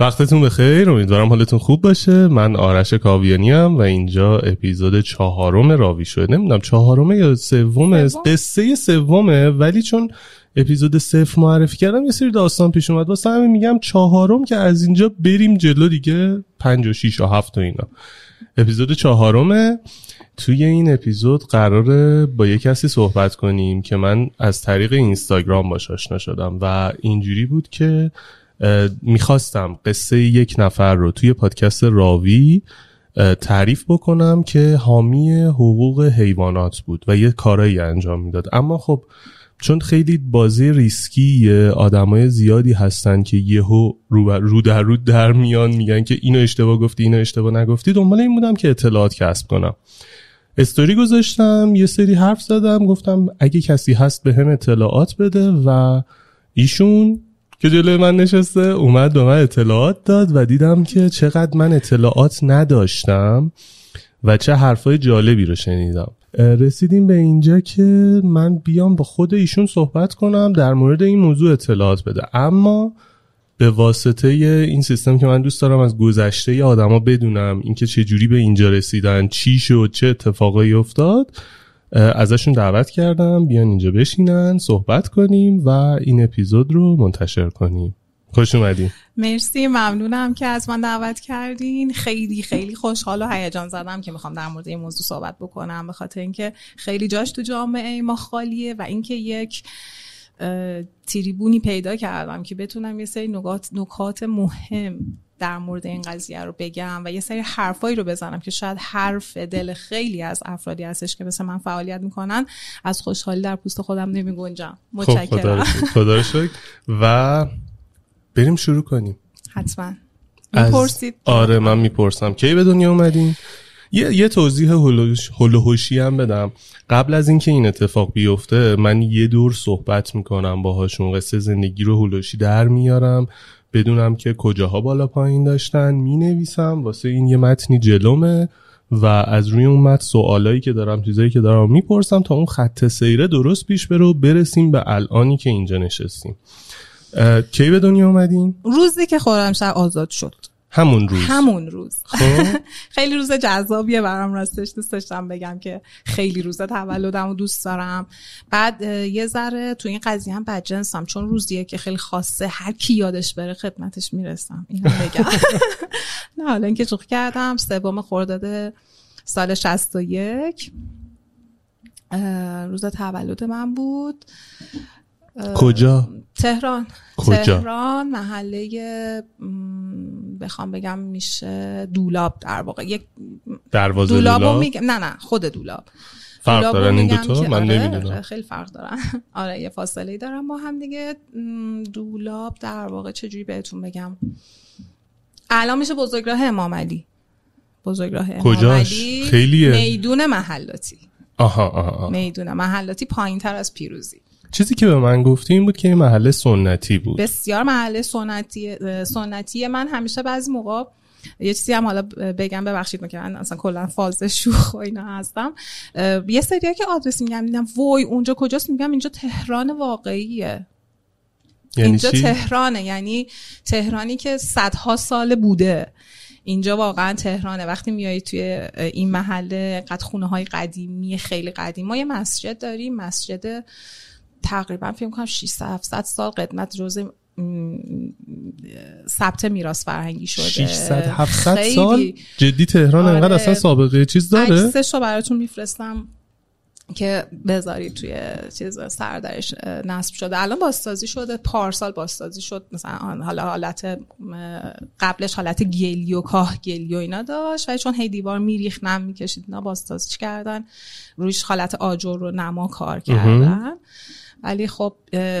وقتتون بخیر. امیدوارم حالتون خوب باشه. من آرش کاویانی ام و اینجا اپیزود چهارم راوی شده. نمی‌دونم چهارم یا سوم؟ قصه سومه. ولی چون اپیزود صفر معرفی کردم یه سری داستان پیش اومد. واسه همین میگم چهارم که از اینجا بریم جلو دیگه. پنج و شیش و هفت و اینا. اپیزود چهارمه. توی این اپیزود قراره با یه کسی صحبت کنیم که من از طریق اینستاگرام باش آشنا شدم و اینجوری بود که می‌خواستم قصه یک نفر رو توی پادکست راوی تعریف بکنم که حامی حقوق حیوانات بود و یه کارایی انجام می‌داد. اما خب چون خیلی بازی ریسکی آدمای زیادی هستن که یهو رو, رو در رو در میان میگن که اینو اشتباه گفتی اینو اشتباه نگفتی دنبال این بودم که اطلاعات کسب کنم. استوری گذاشتم یه سری حرف زدم گفتم اگه کسی هست به هم اطلاعات بده و ایشون که جلوی من نشسته اومد به من اطلاعات داد و دیدم که چقدر من اطلاعات نداشتم و چه حرفای جالبی رو شنیدم. رسیدیم به اینجا که من بیام با خود ایشون صحبت کنم در مورد این موضوع اطلاعات بده. اما به واسطه این سیستم که من دوست دارم از گذشته آدما بدونم اینکه چه جوری به اینجا رسیدن چی شد چه اتفاقایی افتاد ازشون دعوت کردم بیان اینجا بشینن صحبت کنیم و این اپیزود رو منتشر کنیم. خوش اومدین مرسی ممنونم که از من دعوت کردین. خیلی خیلی خوشحال و هیجان زدم که می‌خوام در مورد این موضوع صحبت بکنم به خاطر اینکه خیلی جاش تو جامعه ما خالیه و اینکه یک تریبونی پیدا کردم که بتونم یه سری نکات, نکات مهم در مورد این قضیه رو بگم و یه سری حرفایی رو بزنم که شاید حرف دل خیلی از افرادی هستش که مثل من فعالیت می‌کنن. از خوشحالی در پوست خودم نمی گنجم متشکرم. خدا شکر. و بریم شروع کنیم. حتما. می‌پرسید؟ آره من می‌پرسم. کی به دنیا اومدین؟ یه, یه توضیح هلوهوشی هم بدم. قبل از اینکه این اتفاق بیفته من یه دور صحبت می‌کنم باهاشون. قصه زندگی رو هلوشی در میارم. بدونم که کجاها بالا پایین داشتن می نویسم واسه این یه متنی جلومه و از روی اون متن سوالایی که دارم چیزایی که دارم می‌پرسم تا اون خط سیره درست پیش بره و برسیم به الانی که اینجا نشستیم کی به دنیا اومدین؟ روزی که خورمشهر آزاد شد همون روز. همون روز. خب. خیلی روز جذابیه برام راستش دوست داشتم بگم که خیلی روز تولدم و دوست دارم. بعد یه ذره تو این قضیه هم بدجنسم چون روزیه که خیلی خاصه هر کی یادش بره خدمتش می‌رسم. این هم بگم. نه حالا اینکه شوخی کردم سوم خرداد سال 61 روز تولد من بود. کجا؟ تهران. کجا؟ تهران محله بخوام بگم میشه دولاب در واقع. یک دروازه دولاب, دولاب؟ میگم نه نه خود دولاب. فرق دارن این دوتا؟ من آره، نمی‌دونم. خیلی فرق دارن. آره یه فاصله دارم با هم دیگه. دولاب در واقع چجوری بهتون بگم؟ الان میشه بزرگراه امام علی. بزرگراه امام کجاش؟ علی خیلیه. میدون محلاتی. آها آها, آها. میدون محلاتی پایین تر از پیروزی. چیزی که به من گفتی این بود که این محله سنتی بود. بسیار محله سنتی سنتی. من همیشه بعضی موقع یه چیزی هم حالا بگم ببخشید که من اصلا کلا فاز شوخ و اینا هستم. یه سریا که آدرس میگم میگم وای اونجا کجاست؟ میگم اینجا تهران واقعیه. یعنی اینجا چی؟ تهرانه یعنی تهرانی که صدها سال بوده. اینجا واقعا تهرانه. وقتی میایی توی این محله قد خونه های قدیمی خیلی قدیم. ما یه مسجد داریم مسجد تقریبا فکر کنم 600 700 سال قدمت جزء ثبت میراث فرهنگی شده. 600 700 خیلی. سال؟ جدی تهران آره. انقدر اصلا سابقه چیز داره؟ عکسش رو براتون میفرستم که بذارید توی چیز سردرش نصب شده. الان بازسازی شده پارسال بازسازی شد. مثلا حالا حالت قبلش حالت گلی و کاه گلی و اینا داشت ولی چون هی دیوار میریخت نم می‌کشید اینا بازسازی کردن. رویش حالت آجر و نما کار کردن. ولی خب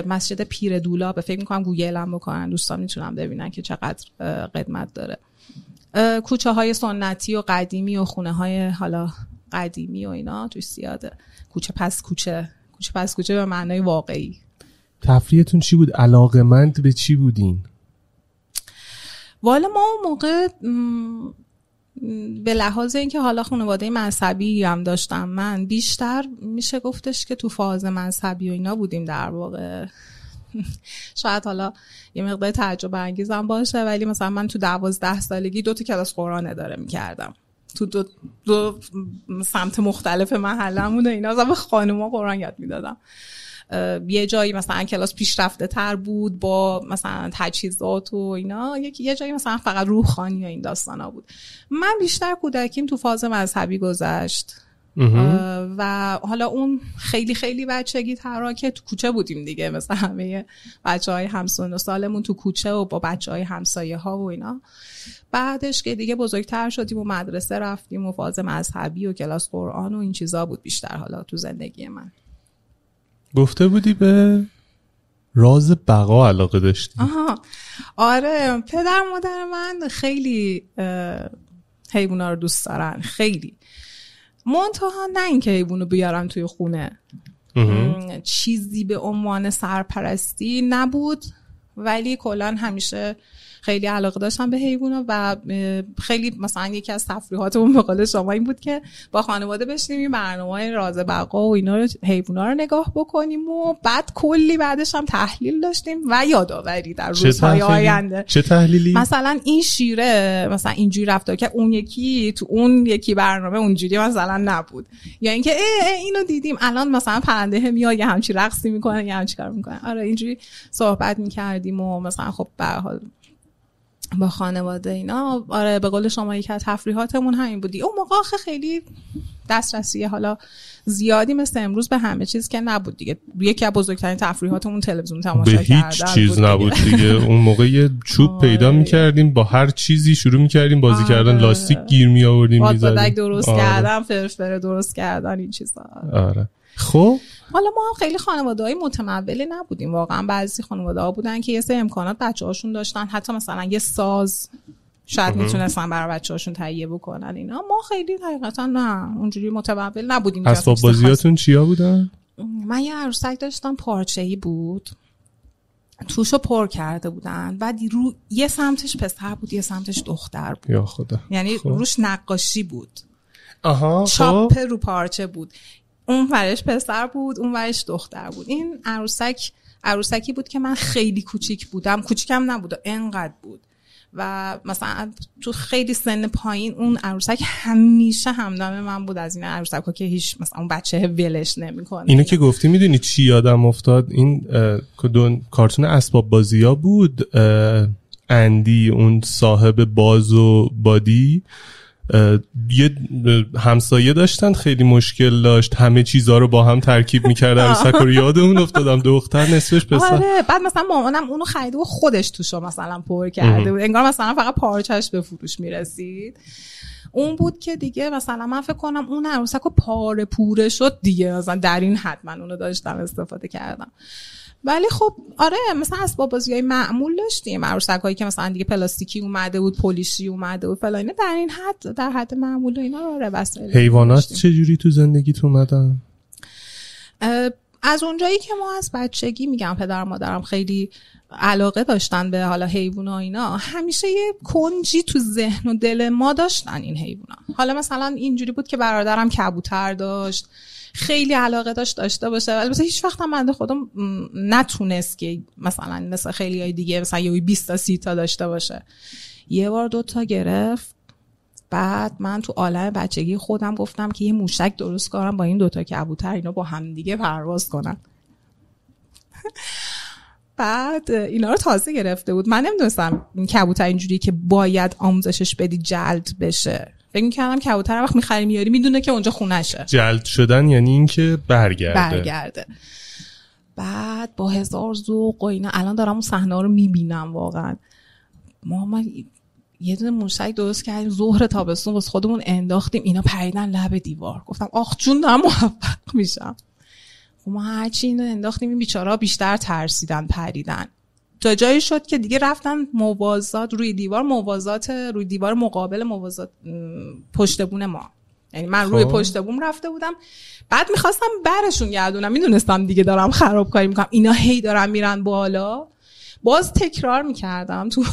مسجد پیر دولا به فکر می‌کنم گوگل هم بکنن. دوستان می‌تونن ببینن که چقدر قدمت داره. کوچه های سنتی و قدیمی و خونه های حالا قدیمی و اینا توش زیاده. کوچه پس کوچه. کوچه پس کوچه به معنای واقعی. تفریحتون چی بود؟ علاقمند به چی بودین؟ والا ما اون موقع به لحاظ اینکه حالا خانواده مذهبی هم داشتم من بیشتر میشه گفتش که تو فاز مذهبی و اینا بودیم در واقع. شاید حالا یه مقدار تعجب برانگیزم باشه ولی مثلا من تو دوازده سالگی دو تا کلاس قرآن اداره می‌کردم. تو دو, دو سمت مختلف محلمون و اینا مثلا به خانوما قرآن یاد می‌دادم یه جایی مثلا کلاس پیشرفته تر بود با مثلا تجهیزات و اینا یکی یه جایی مثلا فقط روحانی و این داستانا بود. من بیشتر کودکیم تو فاز مذهبی گذشت. و حالا اون خیلی خیلی بچگی ترا که تو کوچه بودیم دیگه مثل همه بچه های همسن و سالمون تو کوچه و با بچه های همسایه ها و اینا. بعدش که دیگه بزرگتر شدیم و مدرسه رفتیم و فاز مذهبی و کلاس قرآن و این چیزا بود بیشتر حالا تو زندگی من. گفته بودی به راز بقا علاقه داشتی. آها. آره پدر مادر من خیلی اه، حیوونا رو دوست دارن خیلی. منتها نه اینکه حیوان رو بیارن توی خونه. چیزی به عنوان سرپرستی نبود ولی کلا همیشه خیلی علاقه داشتم به حیوونا و خیلی مثلا یکی از تفریحاتمون به قول شما این بود که با خانواده بشینیم این برنامه راز بقا و اینا رو حیوونا رو نگاه بکنیم و بعد کلی بعدش هم تحلیل داشتیم و یادآوری در روزهای آینده. چه تحلیلی؟ مثلا این شیره مثلا اینجوری رفتار که اون یکی تو اون یکی برنامه اونجوری مثلا نبود. یا اینکه اینو دیدیم. الان مثلا پرنده میاد یه همچی رقصی می‌کنه یه همچی کار می‌کنه. آره اینجوری صحبت می‌کردیم و مثلا خب به حال با خانواده اینا آره به قول شما یکی از تفریحاتمون همین بودی اون موقع آخه خیلی دسترسی حالا زیادی مثل امروز به همه چیز که نبود دیگه یکی از بزرگترین تفریحاتمون تلویزیون به تماشا هیچ کردن چیز بود. نبود دیگه اون موقع یه چوب پیدا آره. می‌کردیم با هر چیزی شروع می‌کردیم بازی آره. کردن لاستیک گیر می آوردیم. درست آره. کردن فرفره درست کردن این چیزا آره خب؟ حالا ما هم خیلی خانواده های متمولی نبودیم. واقعا بعضی خانواده ها بودن که یه سری امکانات بچه هاشون داشتن. حتی مثلا یه ساز شاید می‌تونستن برای بچه هاشون تهیه بکنن اینا. ما خیلی حقیقتا نه اونجوری متمول نبودیم. اسباب بازیاتون چیا بودن؟ من یه عروسک داشتم پارچه ای بود. توشو پر کرده بودن. بعد رو یه سمتش پسر بود یه سمتش دختر بود. یا خدا. یعنی خب. روش نقاشی بود. آها چاپ خب رو پارچه بود. اون ورش پسر بود اون ورش دختر بود. این عروسک عروسکی بود که من خیلی کوچیک بودم. کوچیکم نبود انقدر بود. و مثلا تو خیلی سن پایین اون عروسک همیشه همدم من بود. از این عروسک ها که هیچ مثلا اون بچه ولش نمی‌کنه. اینو که گفتی می‌دونی چی یادم افتاد؟ این کدوم کارتون اسباب بازی ها بود. اندی اون صاحب باز و بادی. یه همسایه داشتن خیلی مشکل داشت. همه چیزها رو با هم ترکیب می‌کرد. عروسک رو یادمون افتادم. دختر نصفش پسر. آره بعد مثلا مامانم اونو خریده و خودش توشو مثلا پر کرده بود. انگار مثلا فقط پارچش به فروش می‌رسید. اون بود که دیگه مثلا من فکر کنم اون عروسک رو پاره پوره شد دیگه. مثلا در این حد من اونو داشتم استفاده کردم. ولی خب آره مثلا اسباب بازی های معمول داشتیم. عروسک هایی که مثلا دیگه پلاستیکی اومده بود پلیشی اومده بود فلان در این حد در حد معمول و اینا رو آره وسایل حیوانات داشتیم. چجوری تو زندگیت اومدن؟ اه، از اونجایی که ما از بچگی میگم پدر مادرم خیلی علاقه داشتن به حالا حیوان اینا همیشه یه کنجی تو ذهن و دل ما داشتن این حیوونا حالا مثلا اینجوری بود که برادرم کبوتر داشت. خیلی علاقه داشت داشته باشه. البته هیچ وقت هم خودم نتونست که مثلا مثل خیلی های دیگه مثلا یه 20 تا 30 تا داشته باشه. یه بار دو تا گرفت. بعد من تو عالم بچگی خودم گفتم که یه موشک درست کنم با این دوتا کبوتر اینا با هم دیگه پرواز کنن. بعد اینا رو تازه گرفته بود. من نمی‌دونستم این کبوتر اینجوری که باید آموزشش بدی جلد بشه. فکر می‌کردم کبوتر وقت می‌خری میاری می‌دونه که اونجا خونشه جلد شدن یعنی اینکه برگرده. برگرده. بعد با هزار ذوق و اینا الان دارم اون صحنه رو می‌بینم واقعا. ما یه دونه موشک درست کردیم ظهر تابستون واسه خودمون انداختیم اینا پریدن لب دیوار. گفتم آخ جون دارم موفق میشم. خب ما هرچی اینو انداختیم این بیچارا بیشتر ترسیدن پریدن. تا جایی شد که دیگه رفتن موازات روی دیوار موازات روی دیوار مقابل موازات پشت بون ما. یعنی من روی خب. پشت بوم رفته بودم. بعد می‌خواستم برشون گردونم. می‌دونستم دیگه دارم خرابکاری می‌کنم. اینا هی دارن میرن بالا. باز تکرار می‌کردم تو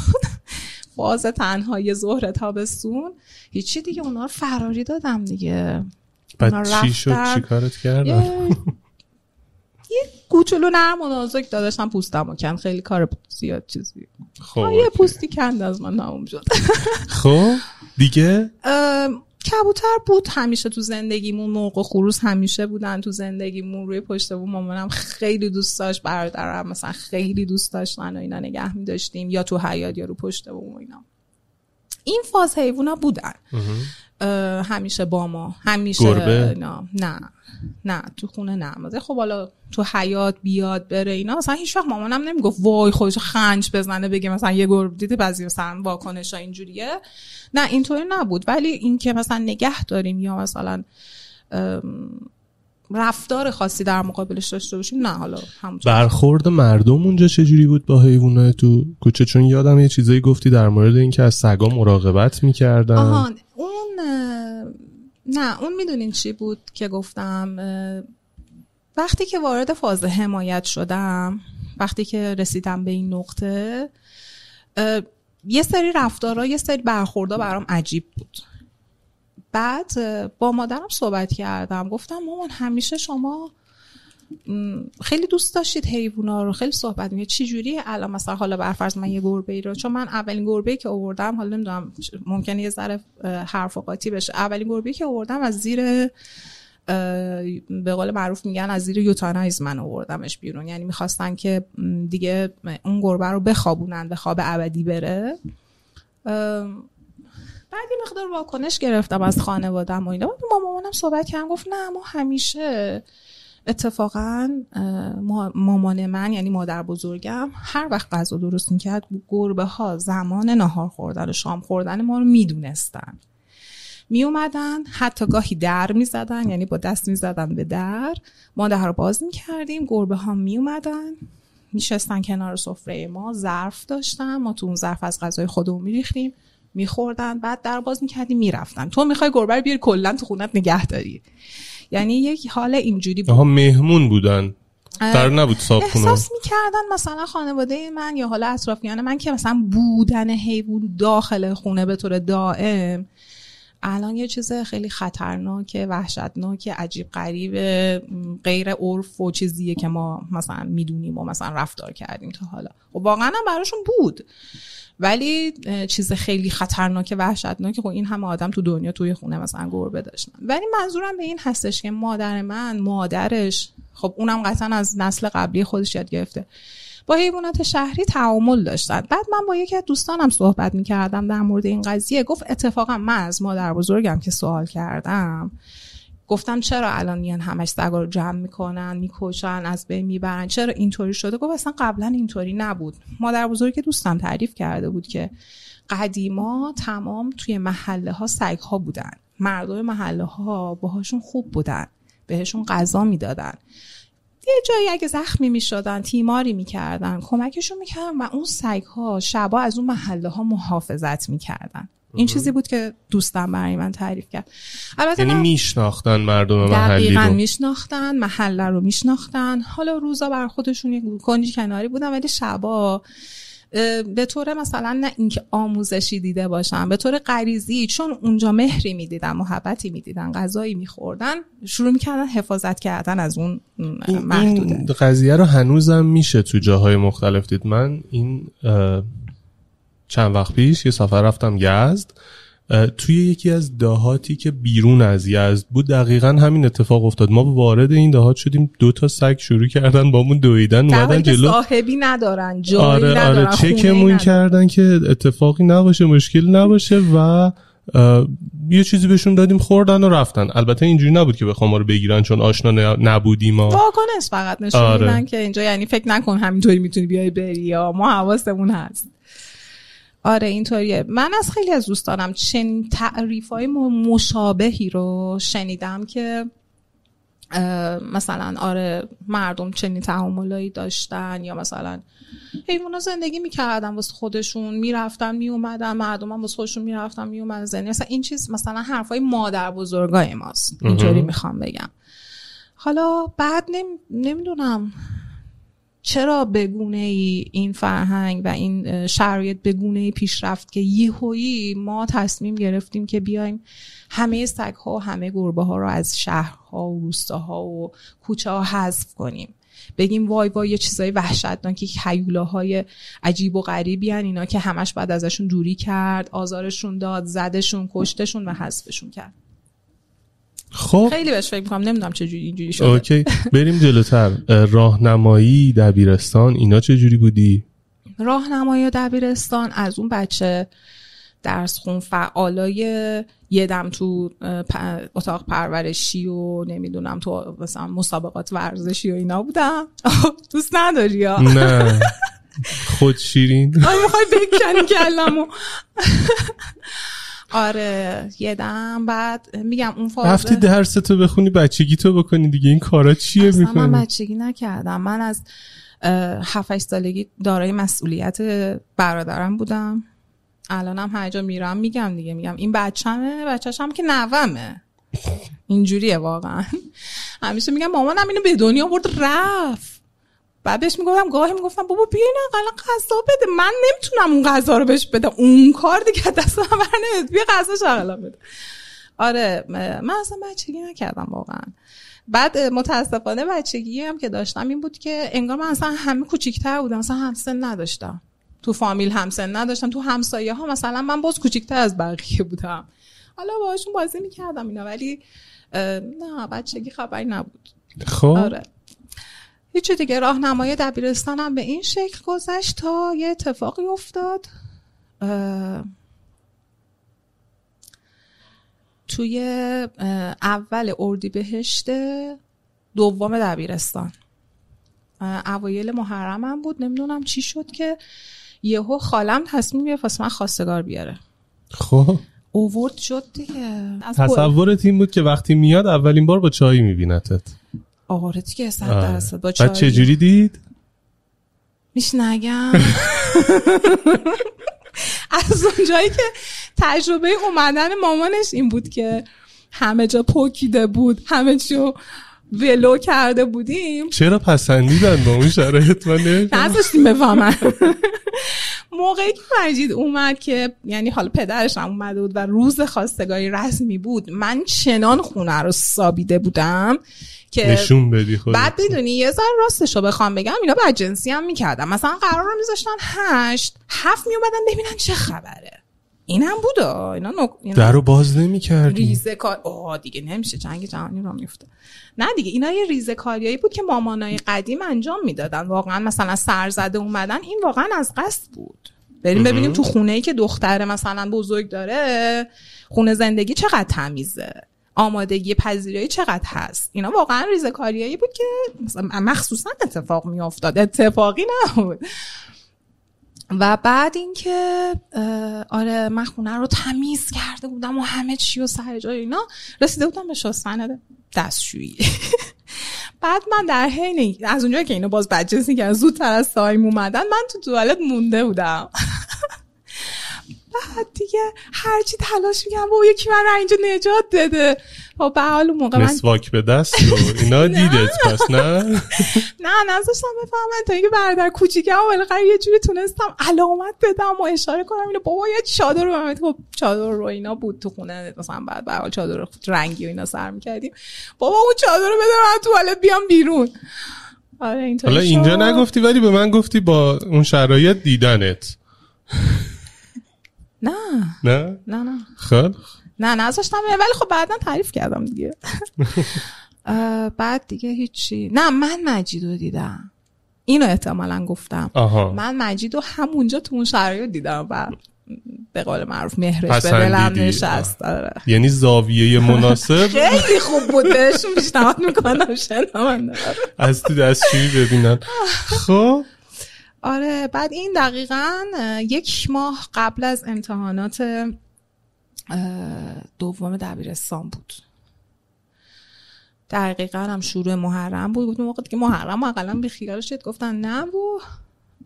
باز تنهای ظهر تابستون. هیچی دیگه اونا رو فراری دادم دیگه. بعد چی شد؟ چی کارت کردم کوچولو نرم و نازک داداشم پوستم و کن خیلی کار زیاد چیزی. خب یه پوستی کند از من تموم شد. خب دیگه؟ کبوتر بود همیشه تو زندگیمون مرغ و خروس همیشه بودن تو زندگیمون. روی پشت بود مامانم خیلی دوست داشت برادرم مثلا خیلی دوست داشتن و اینا نگه می داشتیم یا تو حیات یا رو پشت بوم اینا. این فاز حیوونا بودن. همیشه با ما همیشه گربه. نه. نه تو خونه نه. خب حالا تو حیات بیاد بره اینا مثلا هیچ وقت مامانم نمی‌گفت وای خودش خنج بزنه بگه مثلا یه گربه دیدی بعضی مثلا واکنش اینجوریه. نه اینطوری نبود. ولی اینکه مثلا نگه داریم یا مثلا رفتار خاصی در مقابلش داشته باشیم نه حالا برخورد مردم اونجا چجوری بود با حیوانات تو کوچه؟ چون یادم یه چیزایی گفتی در مورد اینکه از سگا مراقبت می‌کردن. آهان اون نه اون می‌دونین چی بود که گفتم وقتی که وارد فاز حمایت شدم وقتی که رسیدم به این نقطه یه سری رفتارها یه سری برخوردها برام عجیب بود. بعد با مادرم صحبت کردم. گفتم مامان همیشه شما خیلی دوست داشتید حیوونا رو خیلی صحبت میگه چی جوری الان مثلا حالا برفرض من یه گربه ای رو چون من اولین گربه که آوردم حالا نمی‌دونم ممکنه یه ذره حرف و قاطی بشه. اولین گربه که آوردم از زیر به قول معروف میگن از زیر یوتانایز من آوردمش بیرون. یعنی می‌خواستن که دیگه اون گربه رو بخوابونن به خواب ابدی بره. بعد یه مقدار واکنش گرفتم از خانوادم و اینا. با مامانم صحبت کردم گفت نه ما همیشه اتفاقا مامان من یعنی مادر بزرگم هر وقت غذا درست می‌کرد گربه ها زمان نهار خوردن و شام خوردن ما رو می‌دونستن. می اومدن حتی گاهی در می زدن یعنی با دست می زدن به در. ما در رو باز می کردیم گربه ها می اومدن میشستن کنار سفره ما ظرف داشتن. ما تو اون ظرف از غذای خودمون میریختیم میخوردن بعد در باز می‌کردیم می‌رفتن. تو می‌خوای گربه رو بیاری کلا تو خونت نگه داری یعنی یک حال اینجوری بود. آها مهمون بودن. در نبود صاحب احساس می‌کردن مثلا خانواده من یا حالا اطرافیان من که مثلا بودن حیوان داخل خونه به طور دائم الان یه چیز خیلی خطرناک وحشتناک عجیب غریب غیر عرف و چیزیه که ما مثلا می‌دونیم و مثلا رفتار کردیم تا حالا. و خب واقعا هم براشون بود. ولی چیز خیلی خطرناک وحشتناک خب این همه آدم تو دنیا توی خونه مثلا گربه داشتن. ولی منظورم به این هستش که مادر من مادرش خب اونم قطعا از نسل قبلی خودش یاد گرفته. با حیوانات شهری تعامل داشتن. بعد من با یکی از دوستانم صحبت می‌کردم در مورد این قضیه. گفت اتفاقا من از مادر بزرگم که سوال کردم گفتم چرا الان میان همش سگا رو جمع می‌کنن می‌کشن از بین می‌برن؟ چرا اینطوری شده؟ گفت اصلا قبلا اینطوری نبود. مادر بزرگ دوستم تعریف کرده بود که قدیما تمام توی محله ها سگ ها بودن. مردم محله ها باهاشون خوب بودن بهشون غذا می‌دادن. یه جایی اگه زخمی می‌شدن تیماری می‌کردن کمکشون می‌کردن و اون سگ ها شبا از اون محله ها محافظت می‌کردن. این چیزی بود که دوستم برای من تعریف کرد. البته یعنی میشناختن مردم محلی دقیقا رو میشناختن محله رو میشناختن. حالا روزا بر خودشون یه کنجی کناری بودن ولی شبا به طور مثلا نه اینکه آموزشی دیده باشن به طور غریزی چون اونجا مهری می‌دیدن محبتی می‌دیدن غذایی میخوردن شروع می‌کردن حفاظت کردن از اون محدوده این قضیه رو هنوزم میشه تو جاهای مختلف دید. من این چند وقت پیش یه سفر رفتم یزد. توی یکی از دهاتی که بیرون از یزد بود دقیقا همین اتفاق افتاد ما وارد این دهات شدیم دو تا سگ شروع کردن با همون دویدن اومدن جلو صاحبی ندارن جایی آره ندارن آره چکمون ندارن. کردن که اتفاقی نباشه مشکل نباشه و یه چیزی بهشون دادیم خوردن و رفتن البته اینجوری نبود که بخوام ما رو بگیرن چون آشنا نبودیم ما واکنش فقط نشون آره. که اینجا یعنی فکر نکن همینطوری می‌تونی بیای بری یا ما حواسمون هست آره اینطوریه. من از خیلی از دوستانم چنین تعریف های مشابهی رو شنیدم که مثلا آره مردم چنین تحملایی داشتن یا مثلا حیوانا زندگی می‌کردن واسه خودشون می‌رفتن میومدن مردم هم واسه خودشون می‌رفتن میومدن زندگی مثلا این چیز مثلا حرفای مادر بزرگای ماست. اینطوری می‌خوام بگم. حالا بعد نم... نمی‌دونم. چرا بگونه ای این فرهنگ و این شرایط بگونه ای پیش رفت که یهویی ما تصمیم گرفتیم که بیایم همه سگ ها و همه گربه ها رو از شهرها و روستاها و کوچه ها حذف کنیم. بگیم وای وای یه چیزای وحشتناکی هیولاهای عجیب و غریبی هن اینا که همش بعد ازشون دوری کرد آزارشون داد زدشون کشتشون و حذفشون کرد. خب. خیلی بهش فکر می‌کنم نمی‌دونم چه جوری اینجوری شده. اوکی. بریم جلوتر. اه، راهنمایی دبیرستان اینا چه جوری بودی راهنمای دبیرستان از اون بچه درس خون فعالای یه دم تو اتاق پرورشی و نمی‌دونم تو مثلا مسابقات ورزشی و اینا بودم. دوست نداری یا؟ نه. خود شیرین آره می‌خوای بکنی کلمو. آره یه دم بعد میگم اون فاز رفتی درس تو بخونی بچگی تو بکنی دیگه این کارا چیه اصلا من می‌کنی؟ بچگی نکردم. من از اه، هفت هشت سالگی دارای مسئولیت برادرم بودم. الانم هر جا میرم میگم دیگه میگم این بچمه بچهش هم که نومه. اینجوریه واقعا. همیشه میگم مامانم اینو به دنیا برد رفت. بعد بهش می‌گفتم گاهی می‌گفتم بابا بیا اینو اقلا غذا بده. من نمی‌تونم اون غذا رو بهش بدم. اون کار دیگه دست من بر نمیاد بیا غذاش اقلا بده. آره من اصلا بچگی نکردم واقعا. بعد متاسفانه بچگی هم که داشتم این بود که انگار من اصلا همه کوچیک‌تر بودم. اصلا همسن نداشتم. تو فامیل همسن نداشتم. تو همسایه ها مثلا من باز کوچیک‌تر از بقیه بودم. حالا باهاشون بازی می‌کردم اینا ولی نه بچگی خبری نبود. خب. آره. هیچی دیگه راهنمای دبیرستانم به این شکل گذشت تا یه اتفاقی افتاد. اه، توی اه، اول اردیبهشت دوم دبیرستان. اه، اوایل محرمم بود نمی‌دونم چی شد که یهو خالم تصمیم گرفت واسه من خواستگار بیاره. خب. اوورد شد دیگه. تصورت این بود که وقتی میاد اولین بار با چایی میبینتت آره دیگه صد آره. درصد با چای چجوری دید؟ میش نگم از اونجایی که تجربه اومدن مامانش این بود که همه جا پوکیده بود همه چیو ولو کرده بودیم. چرا پسندیدن با اون شرایط؟ من. نذاشتیم بفهمن. موقعی که مجید اومد که یعنی حالا پدرش هم اومده بود و روز خواستگاری رسمی بود من چنان خونه رو سابیده بودم که نشون بدی خود بعد می‌دونی یه ذره راستش رو بخوام بگم اینا بعد جنسی هم می‌کردم مثلا قرار رو میذاشتن هشت هفت میومدن ببینن چه خبره. این هم بود آه. اینا, نک... اینا در رو باز نمی‌کردی. ریزه کار آه دیگه نمیشه. جنگ جهانی را میفته نه دیگه اینا یه ریزه کاریایی بود که مامانای قدیم انجام می‌دادن. واقعا مثلا سرزده اومدن این واقعا از قصد بود. بریم ببینیم تو خونه ای که دختر مثلا بزرگ داره خونه زندگی چقدر تمیزه؟ آمادگی پذیرایی چقدر هست؟ اینا واقعا ریزه کاریایی بود که مخصوصا اتفاق میافتاد. اتفاقی نبود. و بعد اینکه آره من خونه رو تمیز کرده بودم و همه چی و سر جای اینا رسیده بودم به شستن دستشویی. بعد من در حین از اونجایی که اینو باز بدجنسی که زودتر از تایم اومدن من تو توالت مونده بودم. بعد دیگه هرچی تلاش میگم با یکی من اینجا نجات داده. و به حال موقع من مسواک به دست و اینا دیدت پس نه؟ نه نذاشتم بفهمن. تا اینکه برادر کوچیکم بالاخره یه جوری تونستم علامت بدم و اشاره کنم اینو. بابا یه چادر رو خب چادر رو اینا بود تو خونه. مثلا بعد به حال چادر رنگی و اینا سر می‌کردیم. بابا اون چادر رو بده من توالت بیام بیرون. آره حالا اینجا. نگفتی ولی به من گفتی با اون شرایط دیدنت. نه. نه؟ نه نه. خب. نه نذاشتم ولی خب بعدا تعریف کردم دیگه. بعد دیگه هیچی. نه من مجید رو دیدم. اینو احتمالا گفتم. آها. من مجید رو همونجا تو اون شرایط دیدم و به قول معروف مهرش به. دلم نشست. آره. یعنی زاویه مناسب؟ خیلی خوب بود. بهشون پیشنهاد می‌کنم. شنونده. از تو دستشویی ببینن. خب. آره بعد این دقیقا یک ماه قبل از امتحانات دوم دبیرستان بود. دقیقا هم شروع محرم بود. بود اون موقع دیگه محرم اقلا به خیالش شد. گفتن نه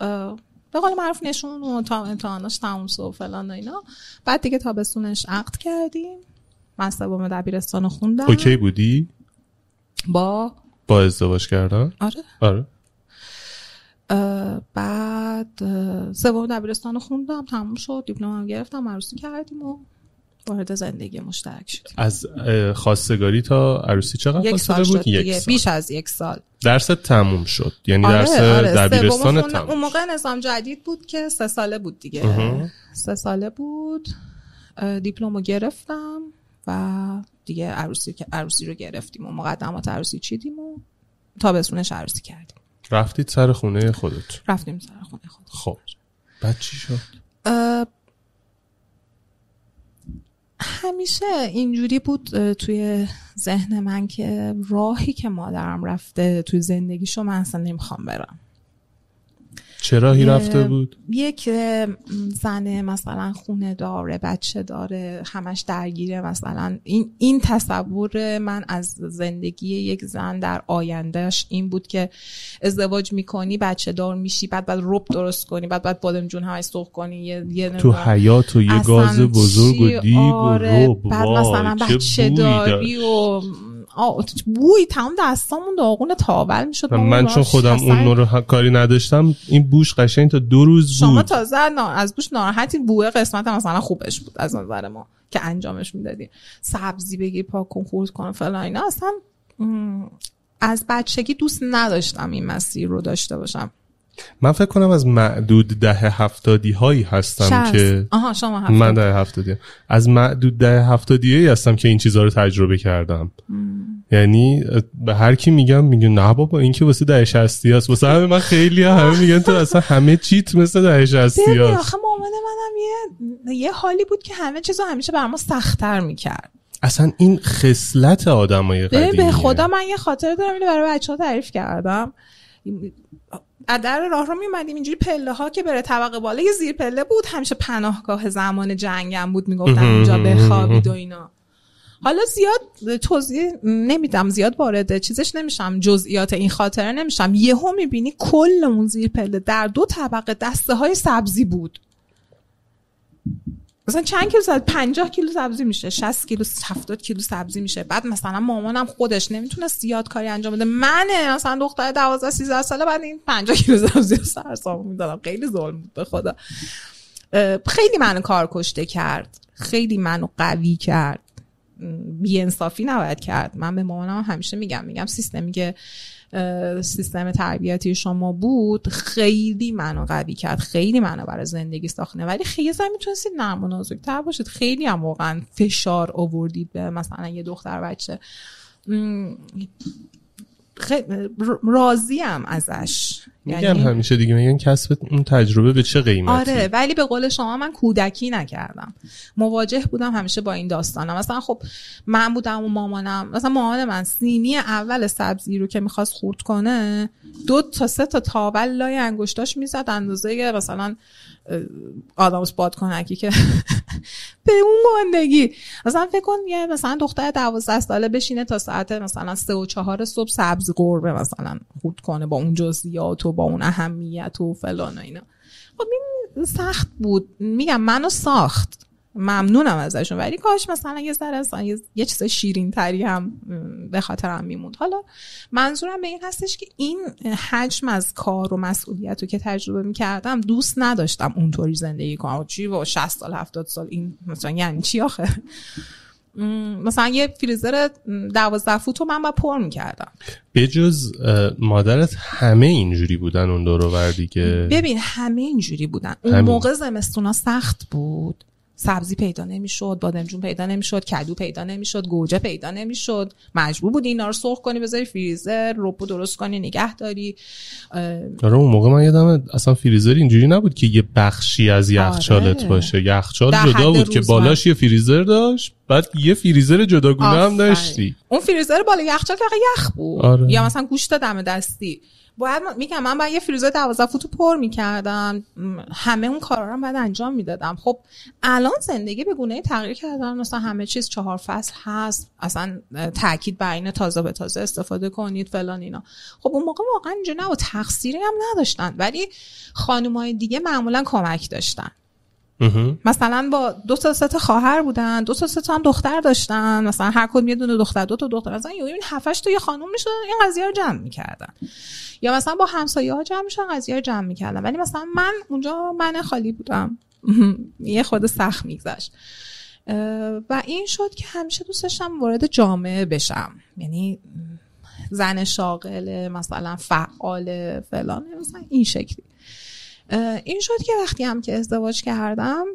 اه، به قول معروف نشون و تا امتحاناش تموم و فلان و اینا. بعد دیگه تابستونش عقد کردیم. من سوم دبیرستان خوندم. اوکی بودی؟ با؟ با ازدواج کردن؟ آره. آره. بعد سوم دبیرستان رو خوندم تموم شد دیپلمم گرفتم عروسی کردیم و وارد زندگی مشترک شدیم از خواستگاری تا عروسی چقدر یک سال شد بود یک دیگه سال. بیش از یک سال درست تموم شد یعنی آره، درس آره، دبیرستان. تموم اون شد. موقع نظام جدید بود که سه ساله بود دیگه. سه ساله بود اه، دیپلم رو گرفتم و دیگه عروسی عروسی رو گرفتیم و مقدمات عروسی چیدیم و تابستونش عروسی کردیم رفتید سر خونه خودت. رفتیم سر خونه خود خب. بعد چی شد؟ همیشه اینجوری بود توی ذهن من که راهی که مادرم رفته توی زندگیشو من اصلا نمی‌خوام برم. چه راهی یه- رفته بود؟ یک زن مثلا خونه داره بچه داره همش درگیره. مثلا این این تصور من از زندگی یک زن در آیندهش این بود که ازدواج می‌کنی بچه دار میشی بعد بعد رب درست کنی بعد بعد بادمجون همش سرخ کنی یه, یه تو حیات و یه گاز بزرگ؟ و دیگ آره، و رب. بعد مثلا چه بچه داری. و آه، بوی تمام دستامون داغون تاول می‌شد. من چون خودم اون رو کاری نداشتم این بوش قشنگ تا دو روز شما بود. تازه نا- از بوش ناراحتی بوه قسمت مثلا خوبش بود از نظر ما که انجامش می‌دادیم سبزی بگیر پاک کن خورد کن فلان اینا. اصلا از بچگی دوست نداشتم این مسیر رو داشته باشم. من فکر کنم از معدود ده هفتادی هایی هستم شصت. که آها شما هفته من ده هفتادی از معدود ده هفتادی هایی هستم که این چیزها رو تجربه کردم. یعنی اه، به هر کی میگم میگه نه بابا این که واسه ده شستی هست واسه همه من خیلی همه میگن تو اصلا همه چیت مثل ده شستی ببین هست آخه مامان منم یه یه حالی بود که همه چیزو همیشه بر ما سختتر می‌کرد. اصلا این خصلت آدمای قدیمیه. به خدا من یه خاطره دارم اینو برای بچه ها تعریف کردم. از در راه رو میومدیم اینجوری پله ها که بره طبقه بالا. یه زیر پله بود همیشه پناهگاه زمان جنگم بود می‌گفتن اونجا بخوابید و اینا. حالا زیاد توضیح نمیدم زیاد وارد چیزش نمیشم جزئیات این خاطره نمیشم. یهو می‌بینی کل اون زیر پله در دو طبقه دسته های سبزی بود. مثلا چند کیلو سبزی 50 کیلو سبزی میشه 60 کیلو 70 کیلو سبزی میشه. بعد مثلا مامانم خودش نمی‌تونست زیاد کاری انجام بده. منه مثلا دختر 12 13 ساله بعد این 50 کیلو سبزی رو سر سامون می‌دادم. خیلی ظلم بود به خدا. خیلی منو کار کشته کرد. خیلی منو قوی کرد. بی انصافی نباید کرد. من به مامانم همیشه میگم. میگم سیستمی که اه، سیستم تربیتی شما بود خیلی منو قوی کرد خیلی منو برای زندگی ساخته. ولی خیلی زن می‌تونستید نرم و نازکتر باشید. خیلی هم واقعا فشار آوردید به مثلا یه دختر بچه. راضیم ازش. میگن همیشه دیگه میگن کسب اون تجربه به چه قیمتی؟ آره ولی به قول شما من کودکی نکردم. مواجه بودم همیشه با این داستانم مثلا خب من بودم و مامانم مثلا مامان من سینی اول سبزی رو که می‌خواست خورد کنه دو تا سه تا تاول لای انگشتاش می‌زد اندازه مثلا آدم بادکنکی که به اون گندگی مثلا فکر کن یه مثلا دختر دوازده ساله بشینه تا ساعت مثلا سه و چهار صبح سبز قربه مثلا خورد کنه با اون جزئیات و با اون اهمیت و فلان و اینا. خب این سخت بود. میگم منو ساخت. ممنونم ازشون. ولی کاش مثلا یه ذره یه, چیز شیرین تری هم به خاطرم میموند. حالا منظورم به این هستش که این حجم از کار و مسئولیت رو که تجربه می‌کردم دوست نداشتم اونطوری زندگی کنم. چی با 60 سال 70 سال این مثلا یعنی چی آخه؟ مثلا یه فریزر دوازده فوت رو من با پر می‌کردم. به جز مادرت همه اینجوری بودن اون دور وردی که؟ ببین همه اینجوری بودن. اون موقع زمستونا سخت بود. سبزی پیدا نمی‌شد بادمجون پیدا نمی‌شد کدو پیدا نمی‌شد گوجه پیدا نمی‌شد. مجبور بودی اینا رو سرخ کنی بذاری فریزر روبو درست کنی نگه داری. آره اون موقع من یادم اصلا فریزر اینجوری نبود که یه بخشی از یخچالت آره. باشه. یخچال جدا بود که بالاش یه فریزر داشت. بعد یه فریزر جداگونه هم داشتی. اون فریزر بالا یخچال که یخ بود. آره. یا مثلا گوشت دم دستی. باید میگم من باید یه فریزر 12 فوتو پر می‌کردم. همه اون کارا رو باید انجام می‌دادم. خب الان زندگی به گونه تغییر کردن مثلا همه چیز چهار فصل هست. اصلا تاکید بر این تازه به تازه استفاده کنید فلان اینا. خب اون موقع واقعا اینجا نه و تقصیری هم نداشتن. ولی خانمای دیگه معمولا کمک داشتن. مثلا با دو تا سه خواهر بودن دو تا سه هم دختر داشتن. مثلا هر کدوم یه دونه دختر دو تا دختر. مثلا این هفتش تا یه خانم می‌شدن این قضیه رو جمع می‌کردن. یا مثلا با همسایه ها جمع میشن قضیه رو جمع می‌کردن. ولی مثلا من اونجا من خالی بودم. یه خود سخت میگذشت. و این شد که همیشه دوست داشتم وارد جامعه بشم. یعنی زن شاغل مثلا فعال فلان مثلا این شکلی. این شد که وقتی هم که ازدواج کردم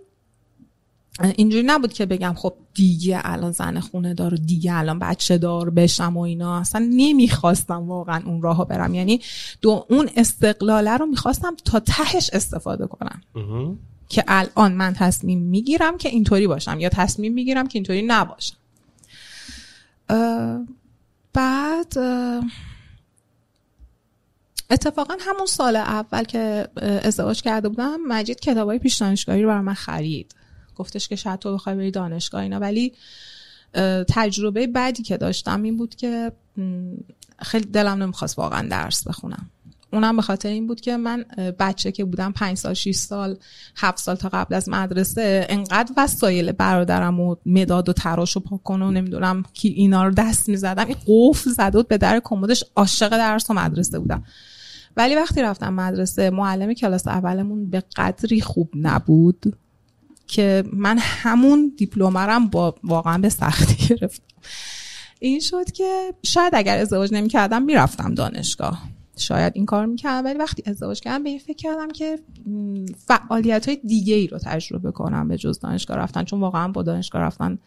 اینجوری نبود که بگم خب دیگه الان زن خونه دار و دیگه الان بچه دار بشم و اینا. اصلا نمی‌خواستم واقعا اون راه برم. یعنی دو اون استقلاله رو می‌خواستم تا تهش استفاده کنم. که الان من تصمیم می‌گیرم که اینطوری باشم یا تصمیم می‌گیرم که اینطوری نباشم. بعد اتفاقا همون سال اول که ازدواج کرده بودم مجید کتابای پیش دانشگاهی رو برای من خرید. گفتش که شاید تو بخوای بری دانشگاه اینا. ولی تجربه بعدی که داشتم این بود که خیلی دلم نمی‌خواست واقعا درس بخونم. اونم به خاطر این بود که من بچه که بودم پنج سال 6 سال هفت سال تا قبل از مدرسه انقدر وسایل برادرم و مداد و تراش و پاکن و نمی‌دونم کی اینا رو دست می‌زدم. این قفل زده بود به در کمدش عاشق درس و مدرسه بودم. ولی وقتی رفتم مدرسه معلم کلاس اولمون به قدری خوب نبود که من همون دیپلمرم با واقعا به سختی گرفتم. این شد که شاید اگر ازدواج نمی کردم می‌رفتم دانشگاه. شاید این کار می‌کردم ولی وقتی ازدواج کردم به این فکر کردم که فعالیت های دیگه ای رو تجربه کنم به جز دانشگاه رفتن. چون واقعا با دانشگاه رفتن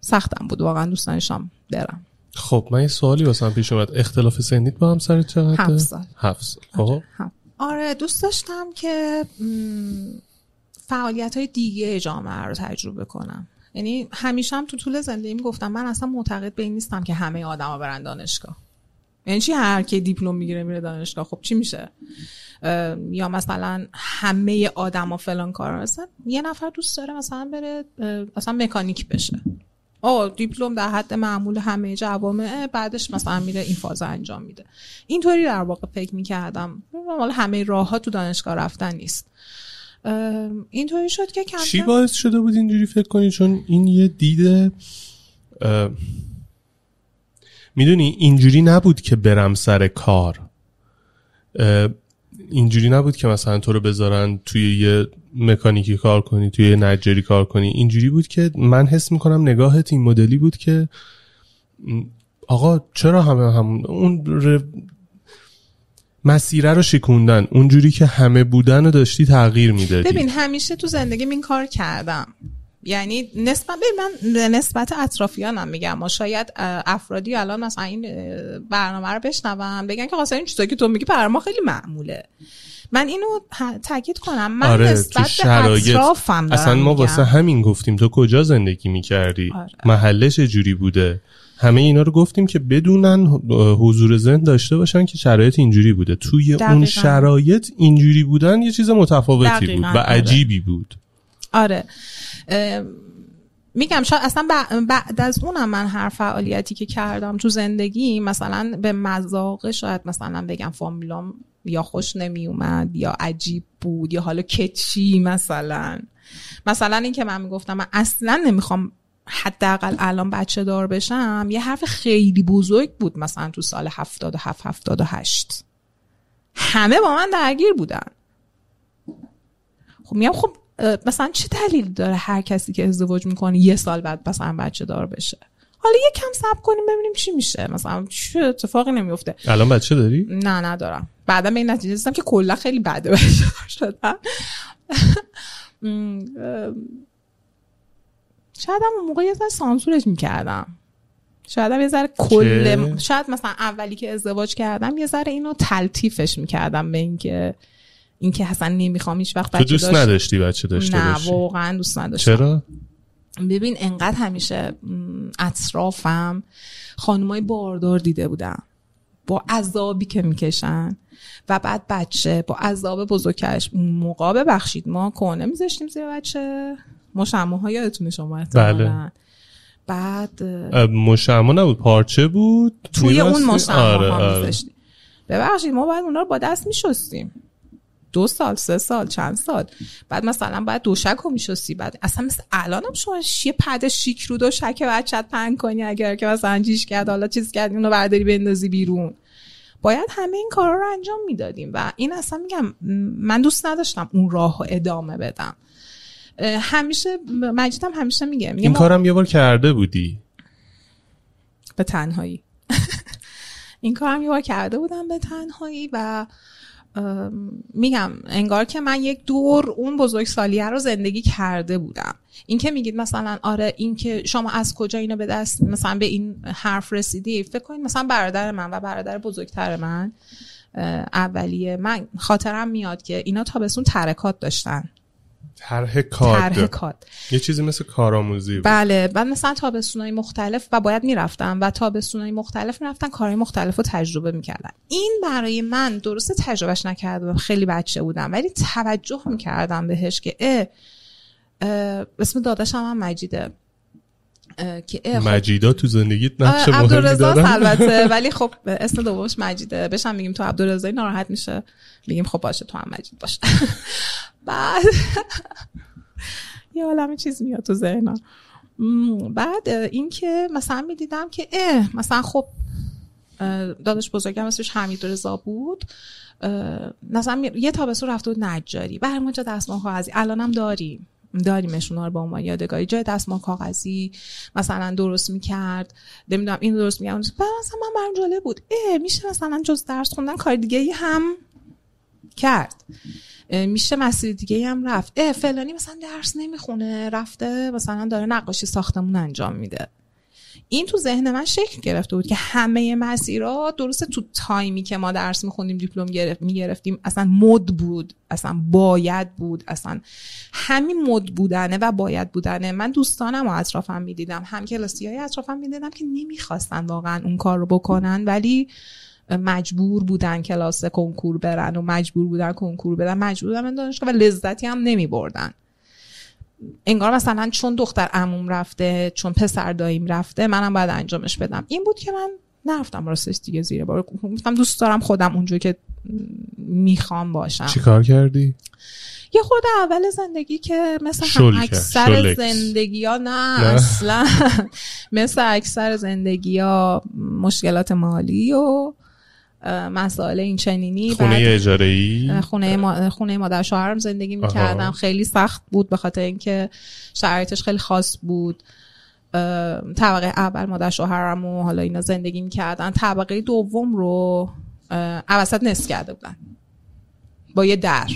سختم بود. واقعا دوست داشتم برم خب من یه سوالی واسم پیش اومد. اختلاف سنیت با همسرت چقدر؟ هفت سال. هفت سال. خب. آره دوست داشتم که فعالیت های دیگه جامعه رو تجربه کنم. یعنی همیشه هم تو طول زندگی گفتم من اصلا معتقد به این نیستم که همه آدما برن دانشگاه. یعنی چی هر کی دیپلم می‌گیره میره دانشگاه؟ خب چی میشه؟ یا مثلا همه آدما فلان کار مثلا یه نفر دوست داره مثلا بره مثلا مکانیک بشه. آه دیپلم در حد معمول همه جوامع بعدش مثلا میره این فاز انجام میده. اینطوری در واقع فکر می‌کردم. حالا همه راه ها تو دانشگاه رفتن نیست. اینطوری شد که کم چی باعث شده بود اینجوری فکر کنی؟ چون این یه دیده می‌دونی اینجوری نبود که برم سر کار. اینجوری نبود که مثلا تو رو بذارن توی یه مکانیکی کار کنی توی یه نجاری کار کنی. اینجوری بود که من حس می‌کنم نگاهت این مدلی بود که آقا چرا همه همون اون مسیره رو شکوندن اونجوری که همه بودن رو داشتی تغییر می‌دادی. ببین همیشه تو زندگی این کار کردم. یعنی نسبت من نسبت اطرافیانم میگم. ما شاید افرادی الان مثلا این برنامه رو بشنون بگن که خاصه این چیزایی که تو میگی برای ما خیلی معموله. من اینو تاکید کنم. من آره، نسبت شرایط. اطرافم اصلا ما واسه همین گفتیم. تو کجا زندگی می‌کردی؟ آره. محلش جوری بوده؟ همه اینا رو گفتیم که بدونن حضور ذهن داشته باشن که شرایط اینجوری بوده. توی اون شرایط اینجوری بودن یه چیز متفاوتی بود و. عجیبی بود. آره. میگم شاید اصلا بعد از اونم من هر فعالیتی که کردم تو زندگی مثلا به مذاق شاید مثلا بگم فامیلام یا خوش نمی اومد یا عجیب بود یا حالا کچی مثلا. مثلا این که من می‌گفتم من اصلا نمی‌خوام حداقل الان بچه دار بشم یه حرف خیلی بزرگ بود مثلا تو سال 77 78 همه با من درگیر بودن. خب میگم خب مثلا چه دلیل داره هر کسی که ازدواج می‌کنه یه سال بعد مثلا بچه دار بشه؟ حالا یه کم صبر کنیم ببینیم چی میشه. مثلا چه اتفاقی نمیفته الان بچه داری؟ نه ندارم. بعدا به این نتیجه رسیدم که کلا خیلی بده بچه دار شدم شاید هم موقع یه ذره سانسورش می‌کردم. شاید هم یه ذره کل شاید مثلا اولی که ازدواج کردم یه ذره اینو تلطیفش می‌کردم به اینکه اینکه حسن نمی‌خوام هیچ وقت بچه تو دوست نداشتی بچه داشته نه باشی؟ واقعا دوست نداشتم. چرا؟ ببین انقدر همیشه اطرافم خانمای باردار دیده بودم با عذابی که می‌کشن. و بعد بچه با عذاب بزرگش موقع ببخشید. ما کنه میذاشتیم زیر بچه. مشمه ها یادتونه شما احتمالا. بله. بعد مشمع نبود پارچه بود؟ توی اون؟ مشمه آره، ها آره. ببخشید ما باید اونا رو با دست میشستیم. دو سال سه سال چند سال. بعد مثلا باید دوشک رو میشستی بعد اصلا مثل الان هم شما یه پد شیک رو دوشک بچت پنگ کنی اگر که مثلا جیش کرد حالا چیز کرد اونو برداری بندازی بیرون. باید همه این کارا رو انجام می‌دادیم و این اصلا میگم من دوست نداشتم اون راه رو ادامه بدم. همیشه مجیدم همیشه میگه میگه این ما- کارم یه بار کرده بودی؟ به تنهایی. این کارم یه بار کرده بودم به تنهایی و میگم انگار که من یک دور اون بزرگسالیه رو زندگی کرده بودم. این که میگید مثلا آره این که شما از کجا اینو به دست مثلا به این حرف رسیدی فکر کنید مثلا برادر من و برادر بزرگتر من اولیه. من خاطرم میاد که اینا تابستون ترکات داشتن. طرح کات یه چیزی مثل کارآموزی بود. بله بعد مثلا تابستونای مختلف و باید می‌رفتم و تابستونای مختلف می‌رفتن کارهای مختلف رو تجربه می‌کردن. این برای من درسته تجربهش نکردم خیلی بچه بودم ولی توجه می‌کردم بهش که اه اه، اسم داداشم هم مجیده. که خب مجیدا تو زندگیت نقش مهمی دارن. البته ولی خب اسم دومش مجیده. بشم میگیم تو عبدالرزایی ناراحت میشه. میگیم خب باشه تو هم مجید باشه بعد یه عالم چیز میاد تو ذهنم. بعد اینکه مثلا می‌دیدم که اه مثلا خب اه، داداش بزرگم اسمش حمید رضا بود. مثلا یه تابستون رفته بود نجاری. و ما جا دستمال کاغذی. الانم داریم. داریمش اونا رو با عنوان یادگاری. جای دستمال کاغذی مثلا درست می‌کرد. نمی‌دونم این درست می‌کرد مثلا من برام جالب بود. اه میشه مثلا جز درس خوندن کار دیگه هم کرد. میشه مسیر دیگه هم رفت. اه فلانی مثلا درس نمی‌خونه رفته مثلا داره نقاشی ساختمون انجام میده. این تو ذهن من شکل گرفته بود که همه مسیرها درسته تو تایمی که ما درس میخوندیم دیپلم گرفت می‌گرفتیم اصلا مد بود اصلا باید بود اصلا همین مد بودنه و باید بودنه. من دوستانم و اطرافم می‌دیدم هم کلاسی های اطرافم می‌دیدم که نمی‌خواستن واقعا اون کار رو بکنن ولی مجبور بودن کلاس کنکور برن و مجبور بودن کنکور بدن مجبور بودن دانشگاه و لذتی هم نمی بردن انگار مثلا چون دختر عموم رفته چون پسر داییم رفته منم باید انجامش بدم این بود که من نرفتم راستش دیگه زیر بار گفتم دوست دارم خودم اونجور که می‌خوام باشم چی کار کردی؟ یه خود اول زندگی که مثل هم. اکثر. زندگی ها نه, نه. اصلا مثل اکثر زندگی ها مشکلات مالی و مسائل این چنینی. خونه اجاره ای خونه ما... خونه مادر شوهرم زندگی می‌کردم. خیلی سخت بود به خاطر اینکه شرایطش خیلی خاص بود. طبقه اول مادر شوهرم و حالا اینا زندگی می‌کردن. طبقه دوم رو اوسط نصف کرده بودن. با یه در.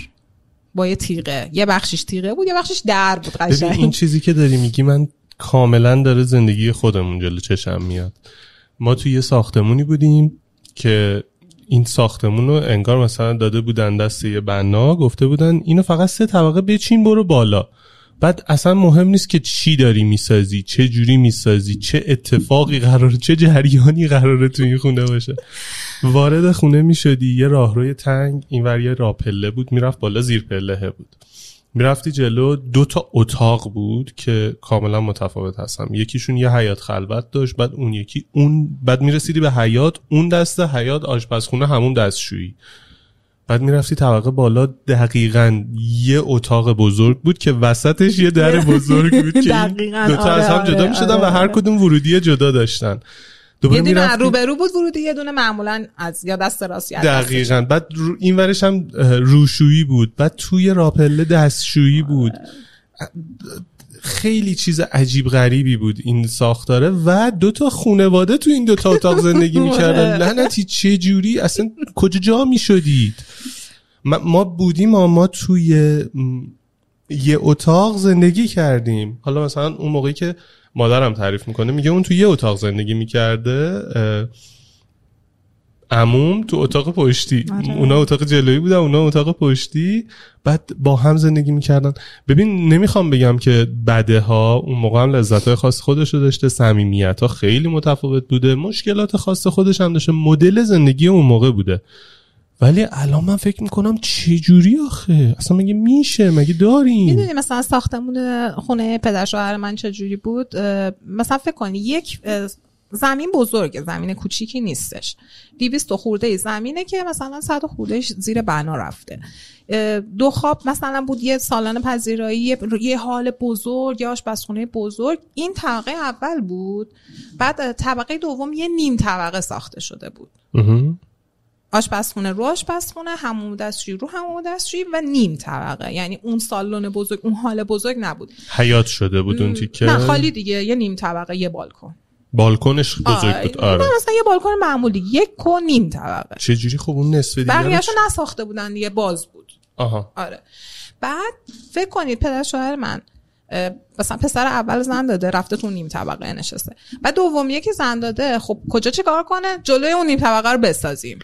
با یه تیغه. یه بخشش تیغه بود یه بخشش در بود ببین این قشنگ چیزی که داری میگی من کاملا داره زندگی خودمون جلو چشم میاد. ما توی یه ساختمونی بودیم که این ساختمون رو انگار مثلا داده بودن دست یه بنا گفته بودن اینو فقط سه طبقه بچین برو بالا. بعد اصلا مهم نیست که چی داری می‌سازی چه جوری می‌سازی چه اتفاقی قراره چه جریانی قراره تو این خونه باشه. وارد خونه می‌شدی یه راهروی تنگ اینور یه راه پله بود می‌رفت بالا زیر پله بود. می‌رفتی جلو دو تا اتاق بود که کاملا متفاوت هستم یکیشون یه حیات خلوت داشت بعد اون یکی اون بعد می‌رسیدی به حیات اون دسته حیات آشپزخونه همون دستشویی بعد می‌رفتی طبقه بالا دقیقا یه اتاق بزرگ بود که وسطش یه در بزرگ بود که. دوتا آره، از هم آره، جدا می‌شدن و آره، هر آره. کدوم ورودی جدا داشتن یه دونه روبرو بود ورودی یه دونه معمولا از یا دست راست یا دست دقیقا. بعد رو این ورش هم روشویی بود. بعد توی راپله دستشویی بود. خیلی چیز عجیب غریبی بود این ساختاره و دو تا خونواده تو این دو تا اتاق زندگی می‌کردن. لعنتی چه جوری؟ اصلا کجا جا می‌شدید؟ ما بودیم ما توی یه اتاق زندگی کردیم. حالا مثلا اون موقعی که مادرم تعریف می‌کنه میگه اون تو یه اتاق زندگی می‌کرده عموم تو اتاق پشتی. آره. اونا اتاق جلویی بودن اونا اتاق پشتی. بعد با هم زندگی می‌کردن. ببین نمی‌خوام بگم که بده ها اون موقع هم لذت های خاص خودش رو داشته صمیمیت ها خیلی متفاوت بوده. مشکلات خاص خودش هم داشته. مدل زندگی اون موقع بوده. ولی الان من فکر می‌کنم چه جوری آخه؟ اصلا مگه میشه؟ مگه داریم؟ می‌دونی مثلا ساختمون خونه پدر شوهر من چجوری بود؟ اه، مثلا فکر کنی یک زمین بزرگه زمین کوچیکی نیستش. دیویست و خورده ای زمینه که مثلا صد و خورده زیر بنا رفته. دو خواب مثلا بود یه سالن پذیرایی یه- حال بزرگ یه آشپزخونه بزرگ. این طبقه اول بود. بعد طبقه دوم یه نیم طبقه ساخته شده بود. آشپزخونه رو آشپزخونه همون دستشویی رو همون دستشویی و نیم طبقه. یعنی اون سالن بزرگ اون حال بزرگ نبود. حیات شده بود اون تیکه؟ نه خالی دیگه. یه نیم طبقه یه بالکن. بالکنش بزرگ بود؟ آره. نه مثلا یه بالکن معمولی یک و نیم طبقه. چه جوری خب اون نصف دیگه بقیه‌شو نساخته بودن دیگه باز بود. آها. آره. بعد فکر کنید پدر شوهر من مثلا پسر اول زن داده رفته تو نیم طبقه نشسته. بعد دومیه که زن داده خب کجا چه کار کنه؟ جلوی اون نیم طبقه رو بسازیم.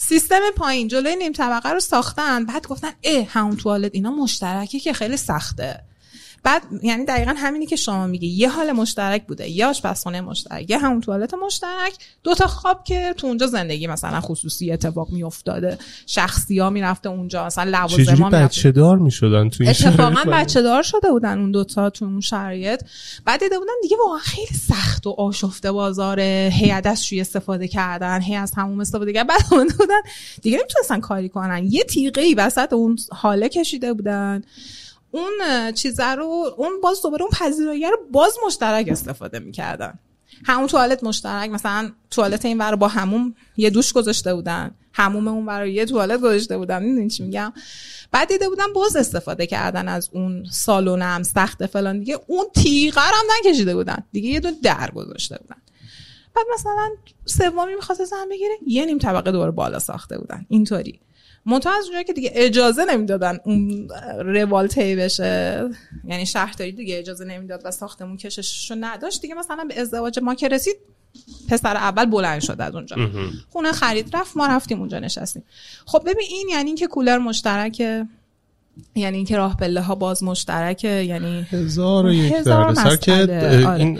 سیستم پایین جلوی نیم طبقه رو ساختن. بعد گفتن اه همون توالت اینا مشترکه که خیلی سخته. بعد یعنی دقیقا همینی که شما میگی. یه حال مشترک بوده یه آشپزخونه مشترک یه همون توالت مشترک دو تا خواب که تو اونجا زندگی مثلا خصوصی اتفاق میافتاده. شخصی ها می‌رفته اونجا مثلا لوازم بچه دار می‌شدن تو این اتفاقا؟ بچه دار شده بودن اون دوتا تو اون شرایط. بعد دیده بودن دیگه واقعا خیلی سخت و آشفته بازاره. هی دستشویی استفاده کردن هی از همون استفاده کردن. بعد اون بودن دیگه نمی‌تونستن کاری کنن. یه تیغه ای وسط اون حاله کشیده بودن. اون چیزه رو اون باز دوباره اون پذیرایی رو باز مشترک استفاده می‌کردن. همون توالت مشترک مثلا توالت این ور با هموم یه دوش گذاشته بودن هموم اون ور یه توالت گذاشته بودن می‌دونی چی میگم؟ بعد دیده بودن باز استفاده کردن از اون سالن هم سخت فلان دیگه. اون تیغه هم نکشیده بودن. دیگه یه دونه در گذاشته بودن. بعد مثلا سومی می‌خواست زن بگیره یه نیم طبقه دور بالا ساخته بودن. اینطوری. منتها از اونجایی که دیگه اجازه نمی‌دادن اون روال طی بشه یعنی شهرداری دیگه اجازه نمی‌داد و ساختمون کشششو نداشت دیگه مثلا به ازدواج ما که رسید پسر اول بلند شد از اونجا. خونه خرید رفت ما رفتیم اونجا نشستیم. خب ببین این یعنی اینکه کولر مشترکه یعنی اینکه راه پله ها باز مشترکه یعنی هزار و یک هزار که آره. این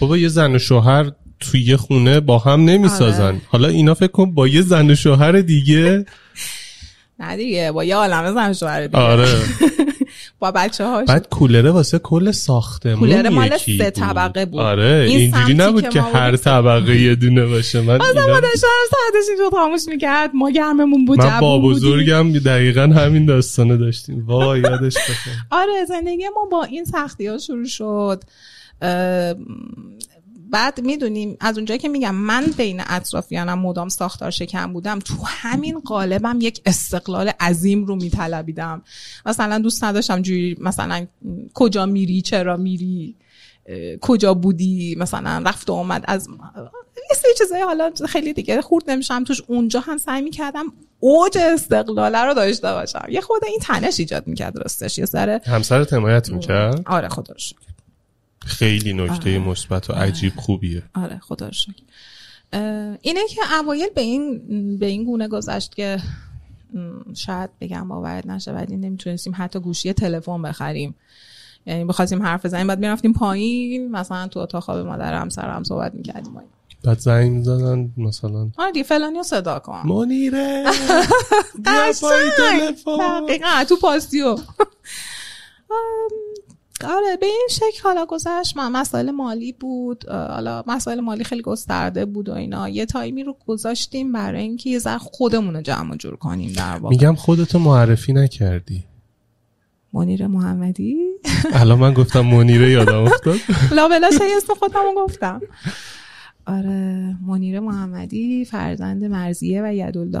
بابا یه زن و شوهر توی یه خونه با هم نمی‌سازن. آره. حالا اینا فکر کن با یه زن و شوهر دیگه. نه دیگه با یه عالمه زن شوهر دیگه آره با بچه هاش بعد کولره واسه کل ساختمون کولر مال سه. طبقه بود. آره این اینجوری نبود که هر. طبقه یه دونه باشه من بازم اینا- ما داشتم ساعتش اینجا خاموش می‌کرد ما گرممون بود من با. بزرگم دقیقا همین داستانه داشتیم وای یادش بخیر آره زندگی ما با این سختی ها شروع شد بعد می‌دونیم از اونجایی که میگم من بین اطرافیانم مدام ساختار شکم بودم تو همین قالبم یک استقلال عظیم رو میطلبیدم. مثلا دوست نداشتم جوری مثلا کجا میری چرا میری کجا بودی مثلا رفت و آمد از یه سری چیزای حالا خیلی دیگه خورد نمیشم. توش اونجا هم سعی می‌کردم اوج استقلاله رو داشته باشم. یه خود این تنش ایجاد می‌کرد راستش یه سر همسر حمایت می‌کرد؟ آره خدا رو شکر. خیلی نکته مثبت و عجیب خوبیه. آره خدا رو شکر. اینه که اوایل به این به این گونه گذشت که شاید بگم باورت نشه ولی نمی‌تونستیم حتی گوشی تلفن بخریم. یعنی بخواستیم حرف بزنیم بعد می‌رفتیم پایین. مثلا تو اتاق خواب مادر همسر هم صحبت می‌کردیم. اینا. بعد زنگ می‌زدن مثلا. آره دیگه فلانی رو صدا کن. منیره! بیا پای قشنگ. تلفن. دقیقا تو پاستیو آره به این شکل حالا گذشت من مسائل مالی بود حالا مسائل مالی خیلی گسترده بود و اینا. یه تایمی رو گذاشتیم برای اینکه یه ذره خودمون رو جمع جور کنیم در واقع. میگم خودتو معرفی نکردی. منیر محمدی؟ الان من گفتم منیره یادم افتاد. لا بلاش اسم خودمو گفتم. آره منیر محمدی فرزند مرزیه و یدالله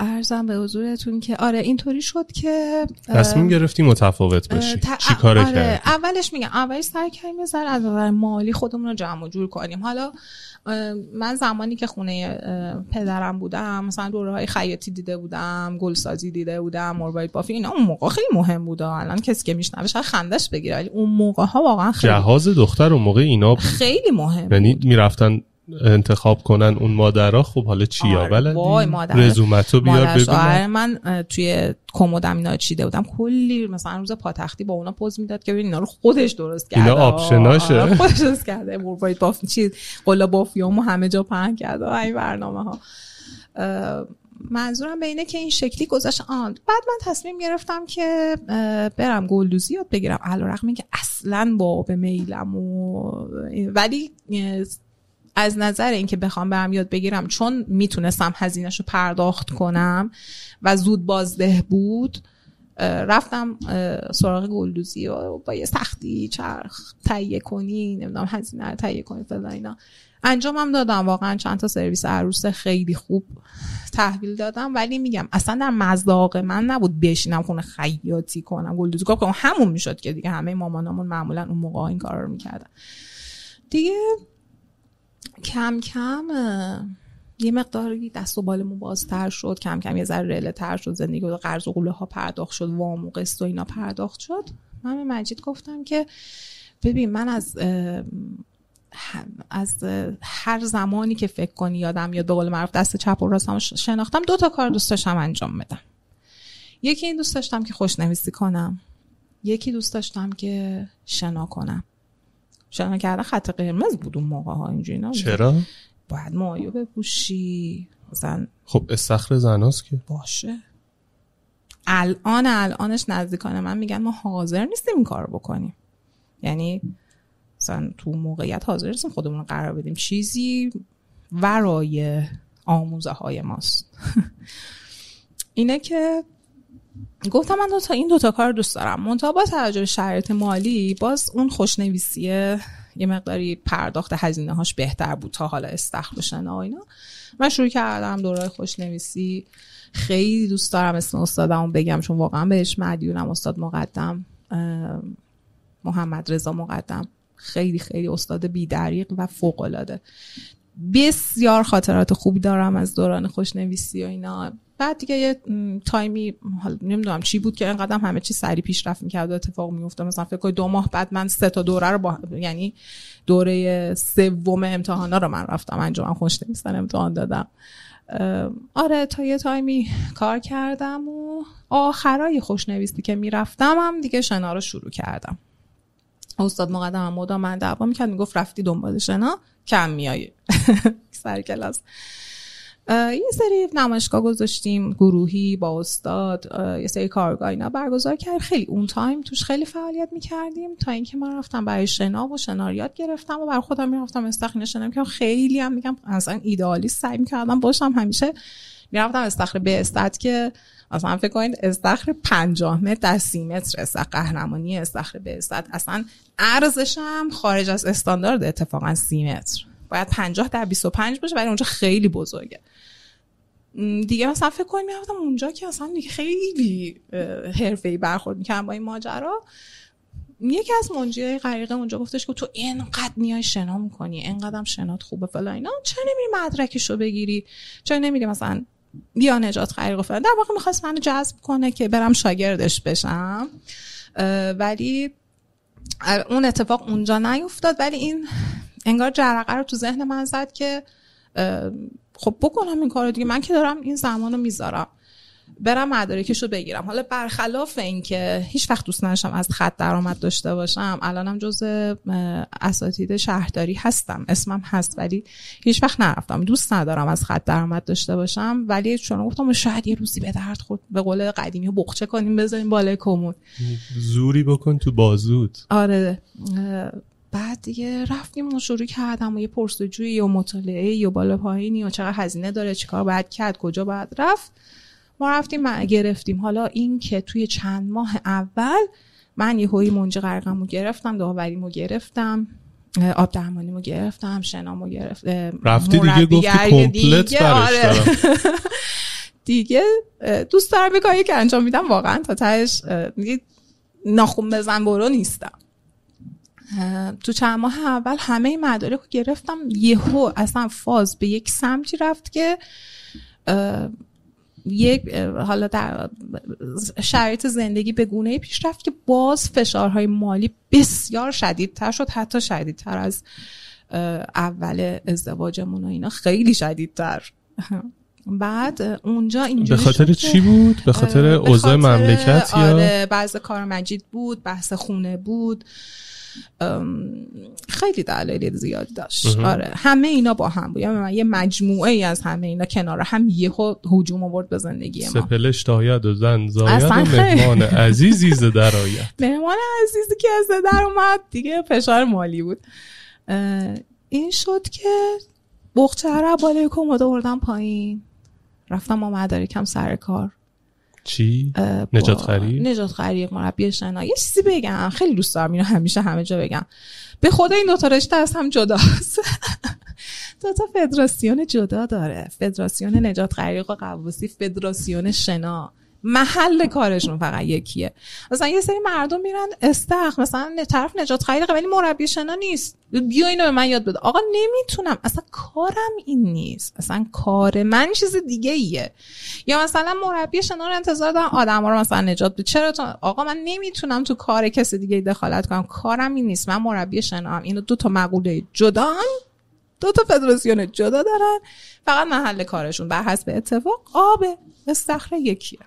ارزم به حضورتون که آره اینطوری شد که تصمیم گرفتی متفاوت باشی. ت- چی کاره آره کردی؟ اولش میگم اولش سعی کردیم یه از نظر مالی خودمون رو جمع و جور کنیم. حالا من زمانی که خونه پدرم بودم مثلا دوره های خیاطی دیده بودم گلسازی دیده بودم مربای بافی اینا اون موقع خیلی مهم بود. الان کسی که میشنوه شاید خندش بگیره ولی اون موقع ها واقعا خیلی جهاز دختر اون موقع اینا خیلی مهم یعنی می‌رفتن انتخاب کنن اون مادرها خب حالا چیا؟ آره، بلدی وای، مادر- رزومتو بیار مادر ببینم من اه، توی کمدم اینا چیده بودم. کلی مثلا روز پاتختی با اونا پوز می‌داد که ببین اینا رو خودش درست کرده. اینا آپشناشه. آره، خودش درست کرده. مربایت باف چیز قلا بافیامو همه جا پهن کرده. این برنامه ها. منظورم به اینه که این شکلی گذاشت. آن بعد من تصمیم گرفتم که برم گلدوزی یاد بگیرم. علیرغم اینکه اصلا با به میلم و ولی از نظر اینکه بخوام برم یاد بگیرم چون می‌تونستم هزینهش رو پرداخت کنم و زود بازده بود رفتم سراغ گلدوزی و با یه سختی چرخ تهیه کنی نمی‌دونم هزینه رو تهیه کنی فلان اینا. انجامم دادم. واقعا چند تا سرویس عروس خیلی خوب تحویل دادم. ولی میگم اصلا در مذاق من نبود بشینم خونه خیاطی کنم گلدوزی کنم همون می‌شد که دیگه همه مامانامون معمولا اون موقع این کار رو می‌کردن. دیگه کم کم یه مقداری دست و بالمون بازتر شد کم کم یه ذره رله تر شد زندگی و قرض و قوله ها پرداخت شد وام و قسط و اینا پرداخت شد. من به مجید گفتم که ببین من از از هر زمانی که فکر کنی یادم یاد به قول معروف دست چپ و راستم شناختم دو تا کار دوست داشتم انجام بدم. یکی این دوست داشتم که خوشنویسی کنم یکی دوست داشتم که شنا کنم. شنا کردن خط قرمز بود اون موقع ها اینجوری نبود. چرا؟ باید مایو بپوشی. مثلا خب استخر زناست که. باشه. الان الانش نزدیکان من میگن ما حاضر نیستیم این کار بکنیم. یعنی مثلا تو موقعیت حاضر نیستیم خودمون رو قرار بدیم. چیزی ورای آموزه های ماست. اینه که گفتم من دو تا این دوتا کار دوست دارم. منتها با توجه به شرایط مالی باز اون خوشنویسیه یه مقداری پرداخت هزینه هاش بهتر بود تا حالا استخر و شنا و اینا. من شروع کردم دوره خوشنویسی. خیلی دوست دارم اسم استادمو بگم چون واقعا بهش مدیونم استاد مقدم محمد رضا مقدم. خیلی خیلی استاد بیدریق و فوق العاده بسیار خاطرات خوبی دارم از دوران خوشنویسی و اینا. بعد دیگه یه تایمی حالا نمی‌دونم چی بود که اینقدر همه چی سریع پیشرفت می‌کرد و اتفاق میفته مثلا فکر کنید دو ماه بعد من سه تا دوره رو با یعنی دوره سوم امتحانا رو من رفتم انجام. خوشنویسان امتحان دادم. آره تا یه تایمی کار کردم و آخرای خوشنویسی که می‌رفتم هم دیگه شنا رو شروع کردم. استاد مقدم هم مدام من دعوا می‌کرد می‌گفت رفتی دنبال شنا؟ کم میای سر کلاس. یه سری نمایشگاه گذاشتیم گروهی با استاد یه سری کارگاه اینا برگزار کرد. خیلی اون تایم توش خیلی فعالیت می‌کردیم تا اینکه من رفتم برای شنا و شناریات گرفتم و برای خودم می‌رفتم استخر شنا که خیلی هم میگم اصلا ایدئالی سعی می‌کردم باشم. همیشه می‌رفتم استخر به استاد که اصلا فکر کنید استخر 50 متر در 30 متر استخر قهرمانی استخر به استاد. اصلا ارزش هم خارج از استاندارد اتفاقا 30 متر. باید 50 در 25 باشه ولی اونجا خیلی بزرگه. دیگه مثلا فکر کنیم می‌رفتم اونجا که اصلا دیگه خیلی حرفه‌ای برخورد می‌کردم با این ماجرا. یکی از منجیای غریقه اونجا گفتش که تو اینقدر میای شنا می‌کنی اینقدرم شنات خوبه فلان اینا. چرا نمیری مدرکشو بگیری؟ چرا نمیری مثلا بیا نجات غریقه فلان. در واقع می‌خواست منو جذب کنه که برم شاگردش بشم. ولی اون اتفاق اونجا نیفتاد ولی این انگار جرقه رو تو ذهن من زد که خب بکنم این کارو دیگه. من که دارم این زمان رو می‌ذارم. برم مدارکش رو بگیرم. حالا برخلاف اینکه هیچ وقت دوست نداشتم از خط درآمد داشته باشم الانم جز اساتید شهرداری هستم. اسمم هست ولی هیچ وقت نرفتم. دوست ندارم از خط درآمد داشته باشم. ولی چون گفتم شاید یه روزی به درد خود به قول قدیمی بخچه کنیم بذاریم بالای کمون. زوری بکن تو بازود. آره. بعد دیگه رفتیم و شروع کردم و یه پرسجویی یا مطالعه یا بالا پایینی یا چقدر هزینه داره چیکار باید کرد کجا باید رفت. ما رفتیم گرفتیم. حالا این که توی چند ماه اول من یه هوی منجی غرقمو گرفتم داوریمو گرفتم آب درمانیمو گرفتم شنامو گرفتم رفتی دیگه گفتی کمپلت آره. دیگه دوست دارم به که انجام میدم واقعا تا تهش ناخون بزن برو نیستم. تو چند ماه اول همه مدارک رو گرفتم. یهو اصلا فاز به یک سمتی رفت که یک حالا در شرایط زندگی به گونه پیش رفت که باز فشارهای مالی بسیار شدیدتر شد. حتی شدیدتر از اول ازدواجمون و اینا خیلی شدیدتر. بعد اونجا اینجوری به خاطر چی بود؟ به خاطر اوضاع مملکت یا؟ آره بعض کار مجید بود بحث خونه بود. خیلی دلایل زیادی داشت. آره. همه اینا با هم بود. یعنی یه مجموعه ای از همه اینا کنار هم یه هجوم آورد به زندگی ما. سپلش داید و زن زاید و مهمان عزیزی ز درآید مهمان عزیزی که از در اومد. دیگه فشار مالی بود. این شد که بخچه رو بالای کمد آوردم پایین. رفتم با مدارکم سر کار. چی؟ نجات خرید؟ نجات خرید مربی شنا. یه چیزی بگم. خیلی دوست دارم اینو همیشه همه جا بگم. به خدا این دوتا رشته از هم جداست. دوتا فدراسیون جدا داره. فدراسیون نجات غریق و قواسی فدراسیون شنا. محل کارشون فقط یکیه. مثلا یه سری مردم میرن استخ مثلا طرف نجات خیلی ولی مربی شنا نیست. بیا اینو به من یاد بده. آقا نمی‌تونم. اصلا کارم این نیست. اصلا کار من چیز دیگه ایه یا مثلا مربی شنا رو انتظار دارم آدم رو مثلا نجات بده. چرا؟ تو آقا من نمی‌تونم تو کار کسی دیگه دخالت کنم. کارم این نیست. من مربی شنا هم اینو دو تا مقوله جدا دو تا فدراسیون جدا دارن. فقط محل کارشون بر حسب اتفاق آب استخر یکیه.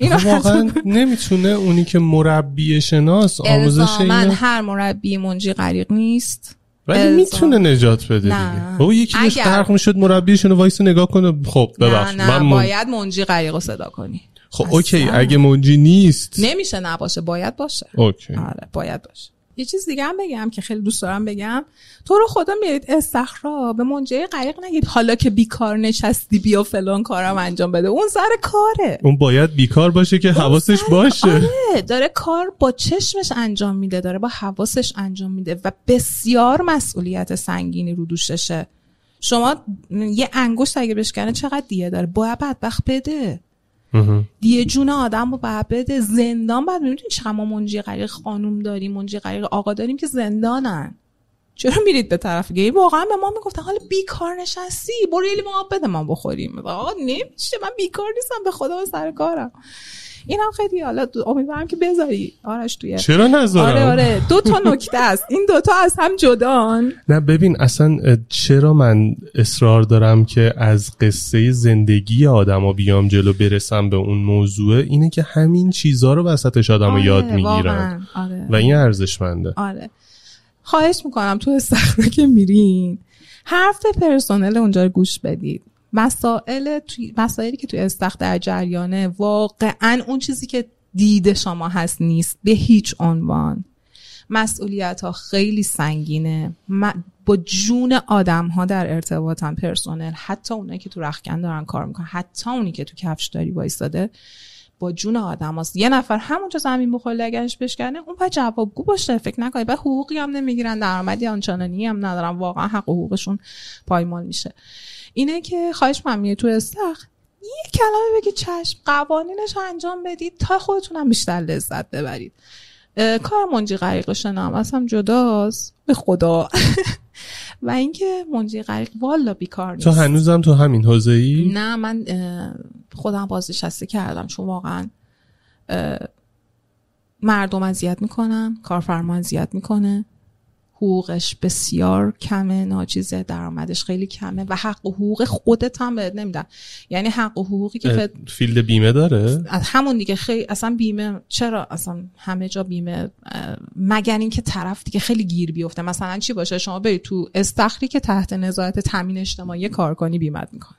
این واقعا نمی‌تونه اونی که مربی شناس آموزش من هر مربی منجی غریق نیست. ولی می‌تونه نجات بده دیگه. بابا یکی بهش غرق می‌شد مربیشون وایس نگاه کنه. خب ببخش نه, نه من باید منجی غریق رو صدا کنی. خب اوکی اگه منجی نیست. نمیشه نباشه باید باشه. اوکی. آره باید باشه. یه چیز دیگه هم بگم که خیلی دوست دارم بگم. تو رو خدا میرید استخرا به منجه غریق نگید. حالا که بیکار نشستی بیا فلان کارم انجام بده. اون سر کاره. اون باید بیکار باشه که حواسش باشه. آره. داره کار با چشمش انجام میده داره با حواسش انجام میده و بسیار مسئولیت سنگینی رو دوششه. شما یه انگشت اگه بشکنه چقدر دیه داره؟ باید بدبخت بده. دیه جون آدم رو باید زندان باید می‌بینید چقدر ما منجی غریق خانوم داریم منجی غریق آقا داریم که زندانن. چرا میرید به طرف دیگه؟ واقعا به ما می‌گفتن حالا بیکار نشستی برو یه لیوان آب بده ما بخوریم. آقا نمیشه من بیکار نیستم به خدا سر کارم. این هم خیلی حالا امیدوارم که بذاری. آرش توی چرا نذارم؟ آره آره. دو تا نکته است. این دوتا از هم جدان. نه ببین اصلا چرا من اصرار دارم که از قصه زندگی آدم بیام جلو برسم به اون موضوع؟ اینه که همین چیزها رو وسطش آدم آره، یاد می‌گیرن. آره. و این ارزشمنده. آره. خواهش می‌کنم تو استخره که میرین حرف پرسنل اونجا رو گوش بدید. مسائل توی مسائلی که توی استخ در جریانه واقعا اون چیزی که دید شما هست نیست به هیچ عنوان. مسئولیت ها خیلی سنگینه. با جون آدم ها در ارتباطن پرسونل حتی اونایی که تو رخکن دارن کار می‌کنن حتی اونی که تو کفش داری وایستاده با جون آدم هست. یه نفر همونجا زمین بخوره لگنش بشکنه اون باید جوابگو باشه. فکر نکنید. بعد حقوقی هم نمی‌گیرن درآمدی آنچنانی هم ندارن. واقعا حق حقوقشون پایمال میشه. اینه که خواهش من تو استخ یه کلمه بگید چشم قوانینش انجام بدید تا خودتونم بیشتر لذت ببرید. کار منجی غریق شنام اصلا جداست. به خدا. و اینکه منجی غریق والا بیکار نیست. تو هنوزم تو همین حوزه ای نه من خودم بازنشسته کردم چون واقعا مردم اذیت می‌کنم کارفرما اذیت می‌کنه. حقوقش بسیار کمه ناچیزه درآمدش خیلی کمه و حق و حقوق خودت هم بهت نمیدن یعنی حق و حقوقی که فیلد بیمه داره؟ از همون دیگه خیلی اصلا بیمه چرا اصلا همه جا بیمه؟ مگر اینکه طرف دیگه خیلی گیر بیفته. مثلا چی باشه؟ شما برید تو استخری که تحت نظارت تامین اجتماعی کار کنی بیمت می‌کنه.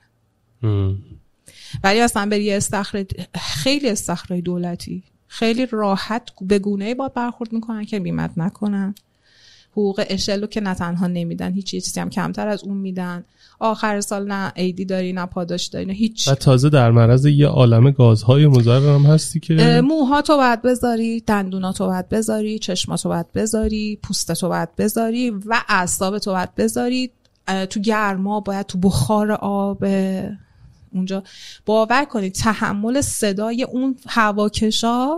ولی اصلا بری استخر خیلی استخرهای دولتی. خیلی راحت به گونه با برخورد می‌کنن که بیمت نکنن. حقوق اشل که نه تنها نمیدن هیچ چیزی هم کمتر از اون میدن. آخر سال نه ایدی داری نه پاداش داری نه هیچ. و تازه در معرض یه عالم گازهای مضر هم هستی که موها تو باید بذاری دندونا تو باید بذاری چشما تو باید بذاری پوست تو باید بذاری و اعصاب تو باید بذاری. تو گرما باید تو بخار آب. اونجا باور کنید تحمل صدای اون هواکشا